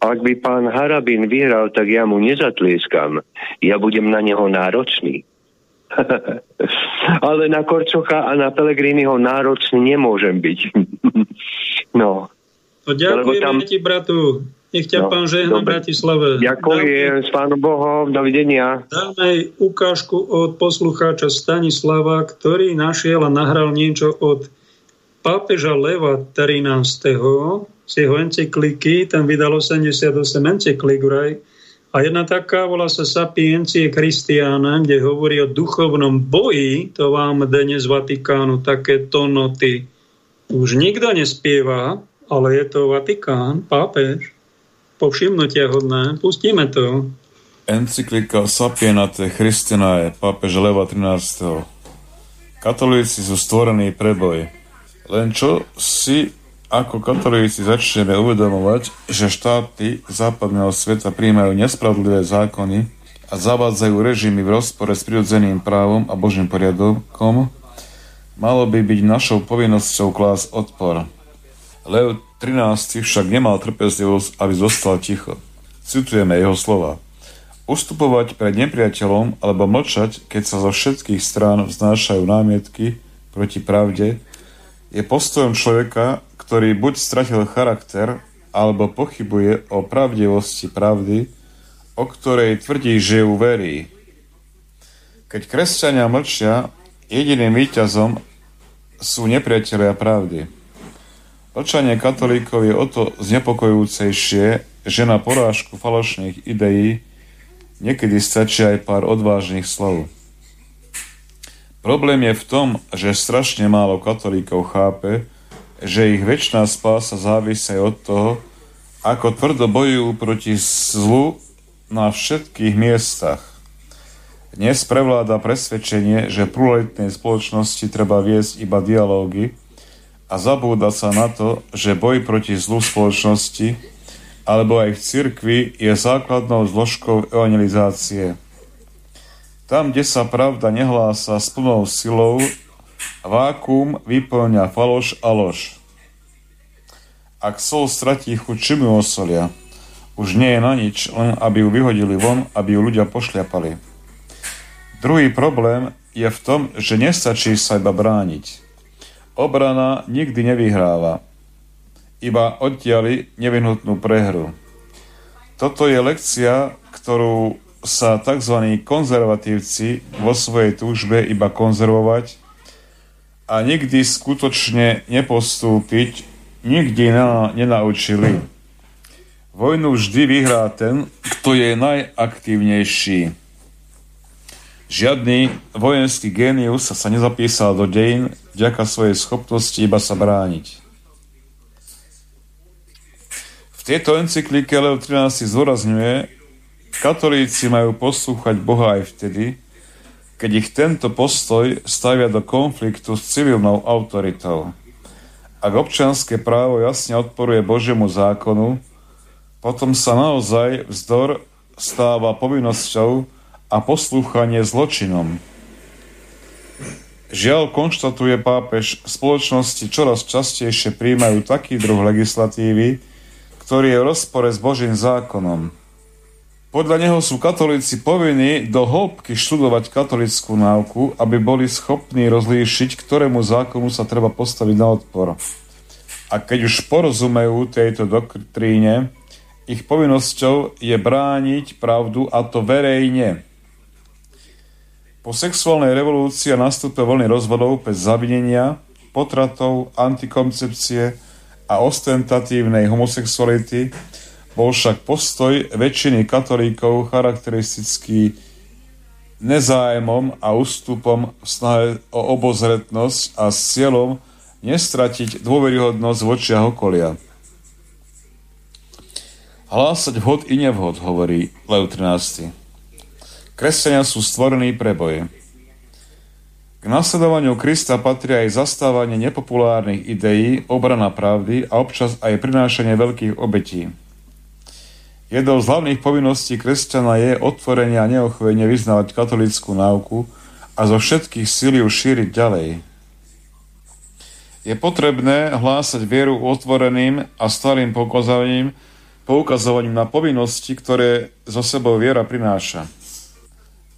[SPEAKER 7] Ak by pán Harabin vyhral, tak ja mu nezatlieskam. Ja budem na neho náročný. *laughs* Ale na Korčocha a na Pelegriniho náročný nemôžem byť. *laughs* no,
[SPEAKER 1] No ďakujeme
[SPEAKER 7] tam-
[SPEAKER 1] ti, bratu. Nech ťa
[SPEAKER 7] No,
[SPEAKER 1] pán žehna v. Bratislave.
[SPEAKER 7] ďakujem s pánom Bohom, dovidenia.
[SPEAKER 1] Dáme ukážku od poslucháča Stanislava, ktorý našiel a nahral niečo od pápeža Leva 13. z jeho encykliky, tam vydal 88 encyklik vraj. A jedna taká volá sa Sapiencie Christiana, kde hovorí o duchovnom boji, to vám dnes z Vatikánu takéto noty už nikto nespieva, ale je to Vatikán, pápež. Povšimnutia hodné. Pustíme to.
[SPEAKER 8] Encyklika Sapienate Christianae pápeža Leva 13. Katolíci sú stvorení pre boj. Len čo si ako katolíci začneme uvedomovať, že štáty západného sveta príjmajú nespravodlivé zákony a zavádzajú režimy v rozpore s prirodzeným právom a božným poriadkom, malo by byť našou povinnosťou klás odpor. Lev 13. však nemal trpezlivosť, aby zostal ticho. Citujeme jeho slova. Ustupovať pred nepriateľom alebo mlčať, keď sa zo všetkých strán vznášajú námietky proti pravde, je postojom človeka, ktorý buď stratil charakter, alebo pochybuje o pravdivosti pravdy, o ktorej tvrdí, že ju verí. Keď kresťania mlčia, jediným víťazom sú nepriatelia pravdy. Mlčanie katolíkov je o to znepokojúcejšie, že na porážku falošných ideí niekedy stačí aj pár odvážnych slov. Problém je v tom, že strašne málo katolíkov chápe, že ich väčšiná spása závisí od toho, ako tvrdo bojujú proti zlu na všetkých miestach. Dnes prevláda presvedčenie, že pluralitnej spoločnosti treba viesť iba dialógy a zabúda sa na to, že boj proti zlu spoločnosti alebo aj v cirkvi je základnou zložkou evangelizácie. Tam, kde sa pravda nehlása s plnou silou, vákum vyplňa faloš a lož. Ak sol stratí chuť, ju osolia? Už nie je na nič, len aby ju vyhodili von, aby ju ľudia pošliapali. Druhý problém je v tom, že nestačí sa iba brániť. Obrana nikdy nevyhráva. Iba oddiali nevyhnutnú prehru. Toto je lekcia, ktorú sa tzv. konzervatívci vo svojej túžbe iba konzervovať a nikdy skutočne nepostúpiť, nikdy na, nenaučili. Vojnu vždy vyhrá ten, kto je najaktívnejší. Žiadny vojenský génius sa nezapísal do dejín vďaka svojej schopnosti iba sa brániť. V tejto encyklike Leo 13 zdôrazňuje, katolíci majú poslúchať Boha aj vtedy, keď ich tento postoj stavia do konfliktu s civilnou autoritou. Ak občianské právo jasne odporuje Božiemu zákonu, potom sa naozaj vzdor stáva povinnosťou a poslúchanie zločinom. Žiaľ, konštatuje pápež, spoločnosti čoraz častejšie príjmajú taký druh legislatívy, ktorý je v rozpore s Božím zákonom. Podľa neho sú katolíci povinní do hĺbky študovať katolickú náuku, aby boli schopní rozlíšiť, ktorému zákonu sa treba postaviť na odpor. A keď už porozumejú tejto doktríne, ich povinnosťou je brániť pravdu a to verejne, po sexuálnej revolúcii a nastupe vlny rozvodov bez zavinenia, potratov, antikoncepcie a ostentatívnej homosexuality bol však postoj väčšiny katolíkov charakteristický nezájmom a ústupom v snahe o obozretnosť a s cieľom nestratiť dôveryhodnosť v očiach okolia. Hlásať vhod i nevhod, hovorí Leo 13. Kresťania sú stvorení pre boje. K nasledovaniu Krista patrí aj zastávanie nepopulárnych ideí, obrana pravdy a občas aj prinášanie veľkých obetí. Jednou z hlavných povinností kresťana je otvorenie a neochvejne vyznávať katolickú náuku a zo všetkých síl ju šíriť ďalej. Je potrebné hlásať vieru otvoreným a starým poukazovaním, poukazovaním na povinnosti, ktoré zo sebou viera prináša.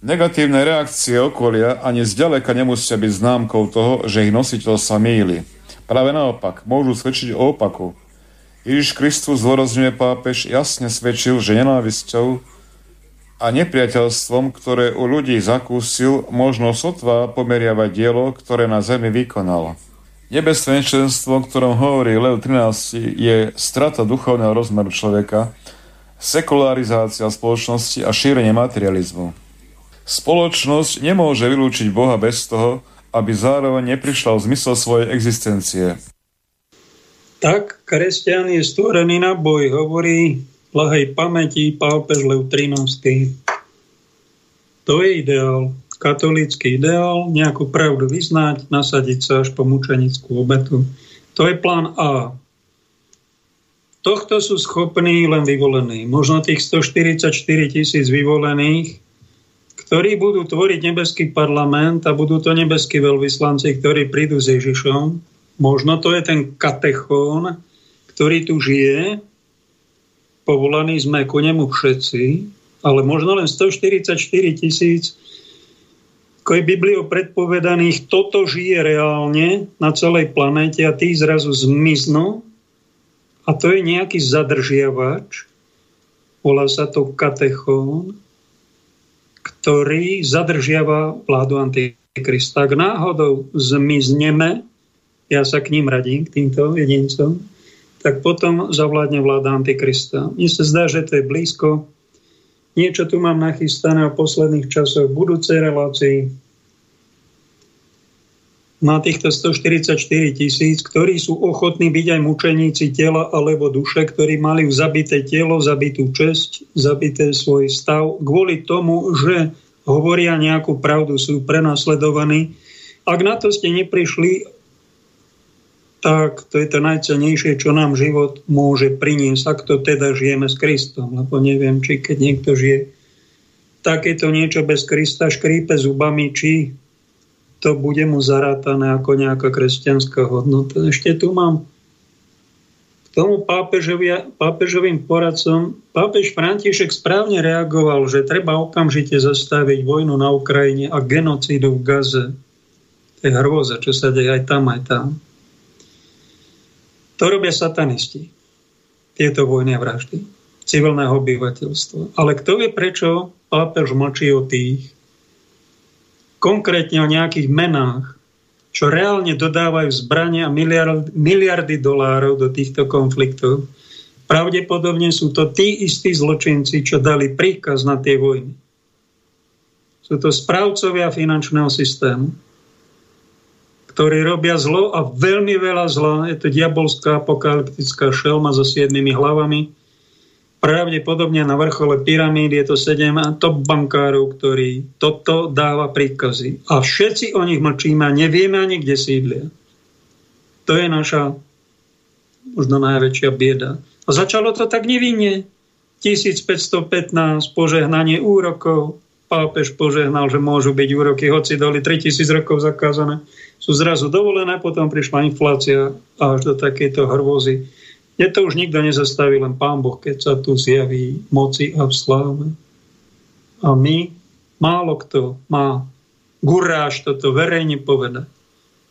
[SPEAKER 8] Negatívne reakcie okolia ani zďaleka nemusia byť známkou toho, že ich nositeľ sa míli. Práve naopak, môžu svedčiť o opaku. Ježiš Kristus zdôrazňuje pápež, jasne svedčil, že nenávisťou a nepriateľstvom, ktoré u ľudí zakúsil, možno sotva pomeriavať dielo, ktoré na zemi vykonal. Nebezpečenstvo, o ktorom hovorí Leo 13, je strata duchovného rozmeru človeka, sekularizácia spoločnosti a šírenie materializmu. Spoločnosť nemôže vylúčiť Boha bez toho, aby zároveň neprišla o zmysel svojej existencie.
[SPEAKER 1] Tak kresťan je stvorený na boj, hovorí lahej pamäti pápež Lev 13. To je ideál, katolícky ideál, nejakú pravdu vyznať, nasadiť sa až po mučenickú obetu. To je plán A. Tohto sú schopní len vyvolení. Možno tých 144 tisíc vyvolených ktorí budú tvoriť nebeský parlament a budú to nebeskí veľvyslanci, ktorí prídu s Ježišom. Možno to je ten katechón, ktorý tu žije. Povolaní sme ku nemu všetci, ale možno len 144 tisíc ako je Bibliou predpovedaných, toto žije reálne na celej planéte a tí zrazu zmiznú a to je nejaký zadržiavač, volá sa to katechón, ktorý zadržiava vládu Antikrista. Ak náhodou zmizneme, ja sa k ním radím, k týmto jedincom, tak potom zavládne vláda Antikrista. Mne sa zdá, že to je blízko. Niečo tu mám nachystané v posledných časoch budúcej relácii na týchto 144 tisíc, ktorí sú ochotní byť aj mučeníci tela alebo duše, ktorí mali zabité telo, zabitú česť, zabité svoj stav, kvôli tomu, že hovoria nejakú pravdu, sú prenasledovaní. Ak na to ste neprišli, tak to je to najcenejšie, čo nám život môže priniesť, ak to teda žijeme s Kristom. Lebo neviem, či keď niekto žije takéto niečo bez Krista, škrípe zubami, či to bude mu zarátané ako nejaká kresťanská hodnota. Ešte tu mám k tomu pápežovým poradcom. Pápež František správne reagoval, že treba okamžite zastaviť vojnu na Ukrajine a genocídu v Gaze. To je hrôza, čo sa deje aj tam, aj tam. To robia satanisti. Tieto vojny a vraždy civilného obyvateľstva. Ale kto vie, prečo pápež mlčí o tých, konkrétne o nejakých menách, čo reálne dodávajú zbrania a miliard, miliardy dolárov do týchto konfliktov. Pravdepodobne sú to tí istí zločinci, čo dali príkaz na tie vojny. Sú to správcovia finančného systému, ktorí robia zlo a veľmi veľa zla. Je to diabolská apokalyptická šelma so siedmými hlavami. Pravdepodobne na vrchole pyramíd je to sedem top bankárov, ktorí toto dáva príkazy. A všetci o nich mlčíme a nevieme ani, kde sídlia. To je naša možno najväčšia bieda. A začalo to tak nevinne. 1515 požehnanie úrokov. Pápež požehnal, že môžu byť úroky, hoci dali 3000 rokov zakázané. Sú zrazu dovolené, potom prišla inflácia až do takejto hrôzy. Je to už nikto nezastaví, len Pán Boh, keď sa tu zjaví moci a v sláve. A my, málo kto má guráž toto verejne povedať.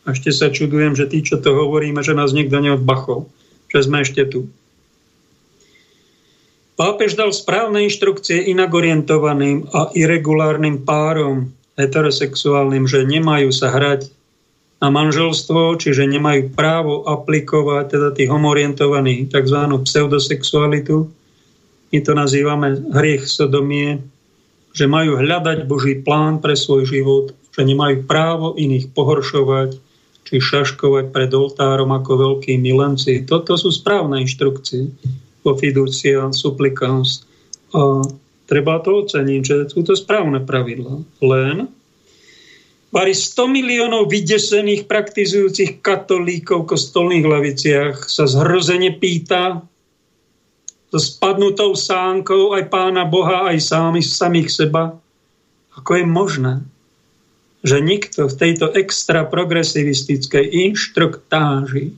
[SPEAKER 1] A ešte sa čudujem, že tí, čo to hovoríme, že nás nikto neodbachol, že sme ešte tu. Pápež dal správne inštrukcie inak orientovaným a irregulárnym párom heterosexuálnym, že nemajú sa hrať na manželstvo, čiže nemajú právo aplikovať teda tých homorientovaní tzv. pseudosexualitu. My to nazývame hriech sodomie, že majú hľadať Boží plán pre svoj život, že nemajú právo iných pohoršovať či šaškovať pred oltárom ako veľkí milenci. Toto sú správne inštrukcie po fiducia supplicans. A treba to oceniť, že sú to správne pravidlá. Len Pari 100 miliónov vydesených praktizujúcich katolíkov v kostolných laviciach sa zhrozene pýta so spadnutou sánkou aj pána Boha, aj sami, samých seba, ako je možné, že nikto v tejto extra progresivistickej inštruktáži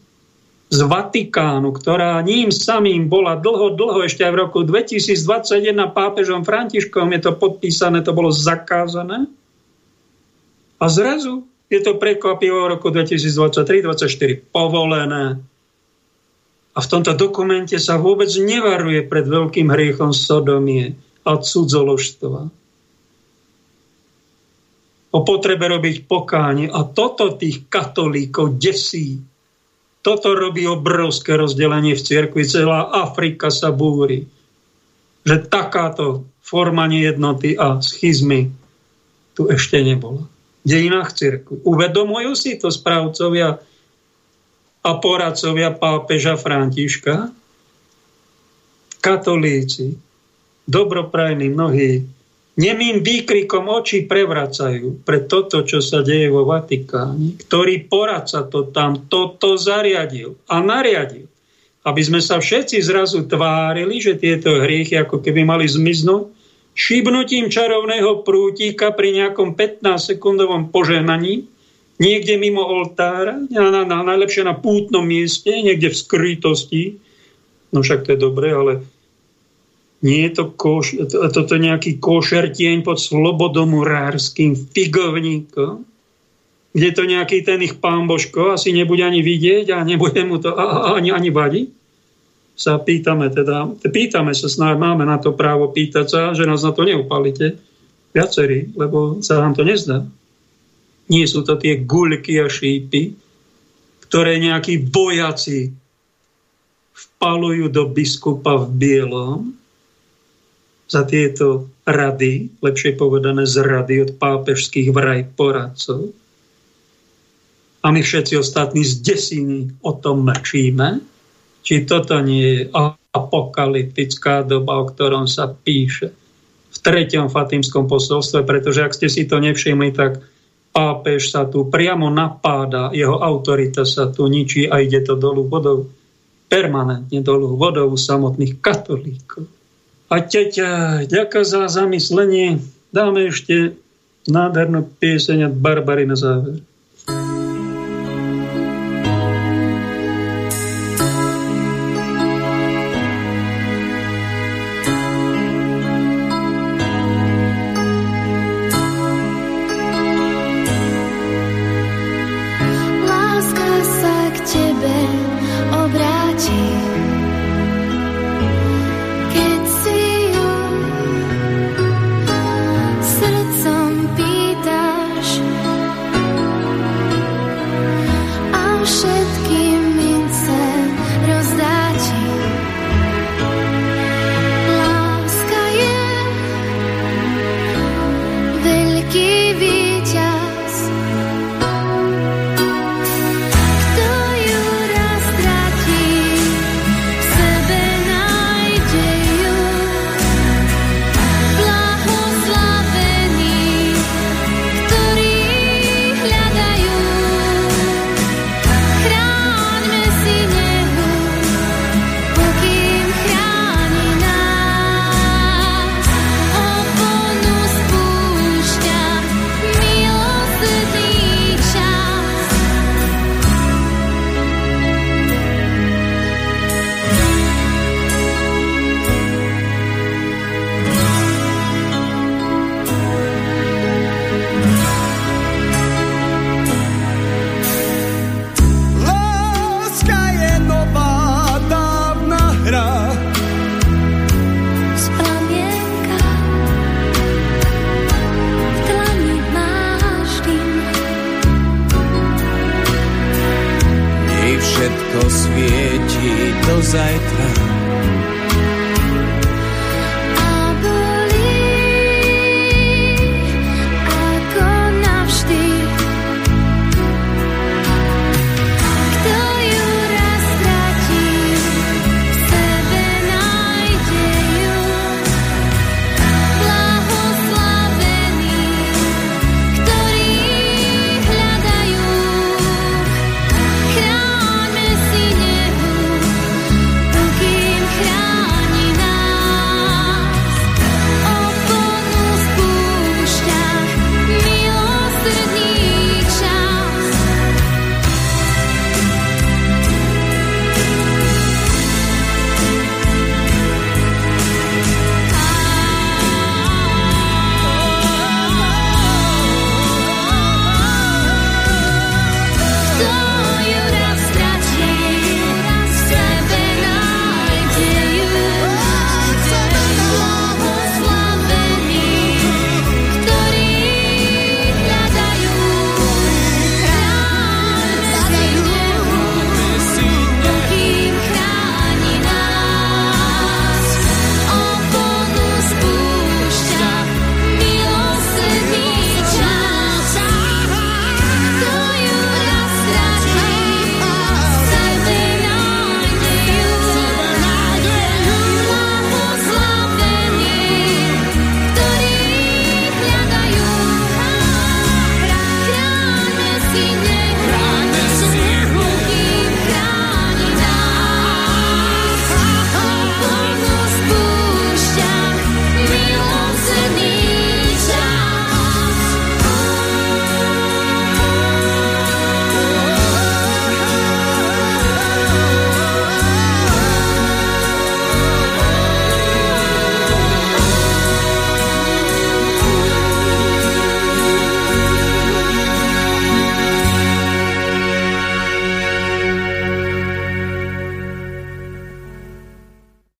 [SPEAKER 1] z Vatikánu, ktorá ním samým bola dlho, dlho, ešte aj v roku 2021 pápežom Františkom je to podpísané, to bolo zakázané. A zrazu je to prekvapivo v roku 2023-2024 povolené. A v tomto dokumente sa vôbec nevaruje pred veľkým hriechom sodomie a cudzoložstva. O potrebe robiť pokánie. A toto tých katolíkov desí toto robí obrovské rozdelenie v cirkvi. Celá Afrika sa búri. Že takáto forma nejednoty a schizmy tu ešte nebola. V dejinách cirkvi. Uvedomujú si to správcovia a poradcovia pápeža Františka? Katolíci, dobroprajní mnohí, nemým výkrikom oči prevracajú pre toto, čo sa deje vo Vatikáne, ktorý poradca to tam toto zariadil a nariadil. Aby sme sa všetci zrazu tvárili, že tieto hriechy ako keby mali zmiznúť, šibnutím čarovného prútika pri nejakom 15-sekundovom požehnaní, niekde mimo oltára, na, na, na, najlepšie na pútnom mieste, niekde v skrytosti. No však to je dobré, ale nie je to koš, to, toto nejaký košertieň pod slobodomurárským figovníkom, kde to nejaký ten ich pán Božko asi nebude ani vidieť a nebude mu to ani, ani vadiť? Sa pýtame teda, pýtame sa, snáď máme na to právo pýtať sa, že nás na to neupalíte, viacerí, lebo sa nám to nezdá. Nie sú to tie guľky a šípy, ktoré nejakí vojaci vpalujú do biskupa v bielom, za tieto rady, lepšie povedané z rady od pápežských vraj poradcov. A my všetci ostatní z desiny o tom mlčíme, či toto nie je apokalyptická doba, o ktorom sa píše v treťom fatimskom posolstve, pretože ak ste si to nevšimli, tak pápež sa tu priamo napáda, jeho autorita sa tu ničí a ide to dolu vodou, permanentne dolu vodou samotných katolíkov. A teťa, ďaká za zamyslenie. Dáme ešte nádhernú pieseň od Barbary na záver.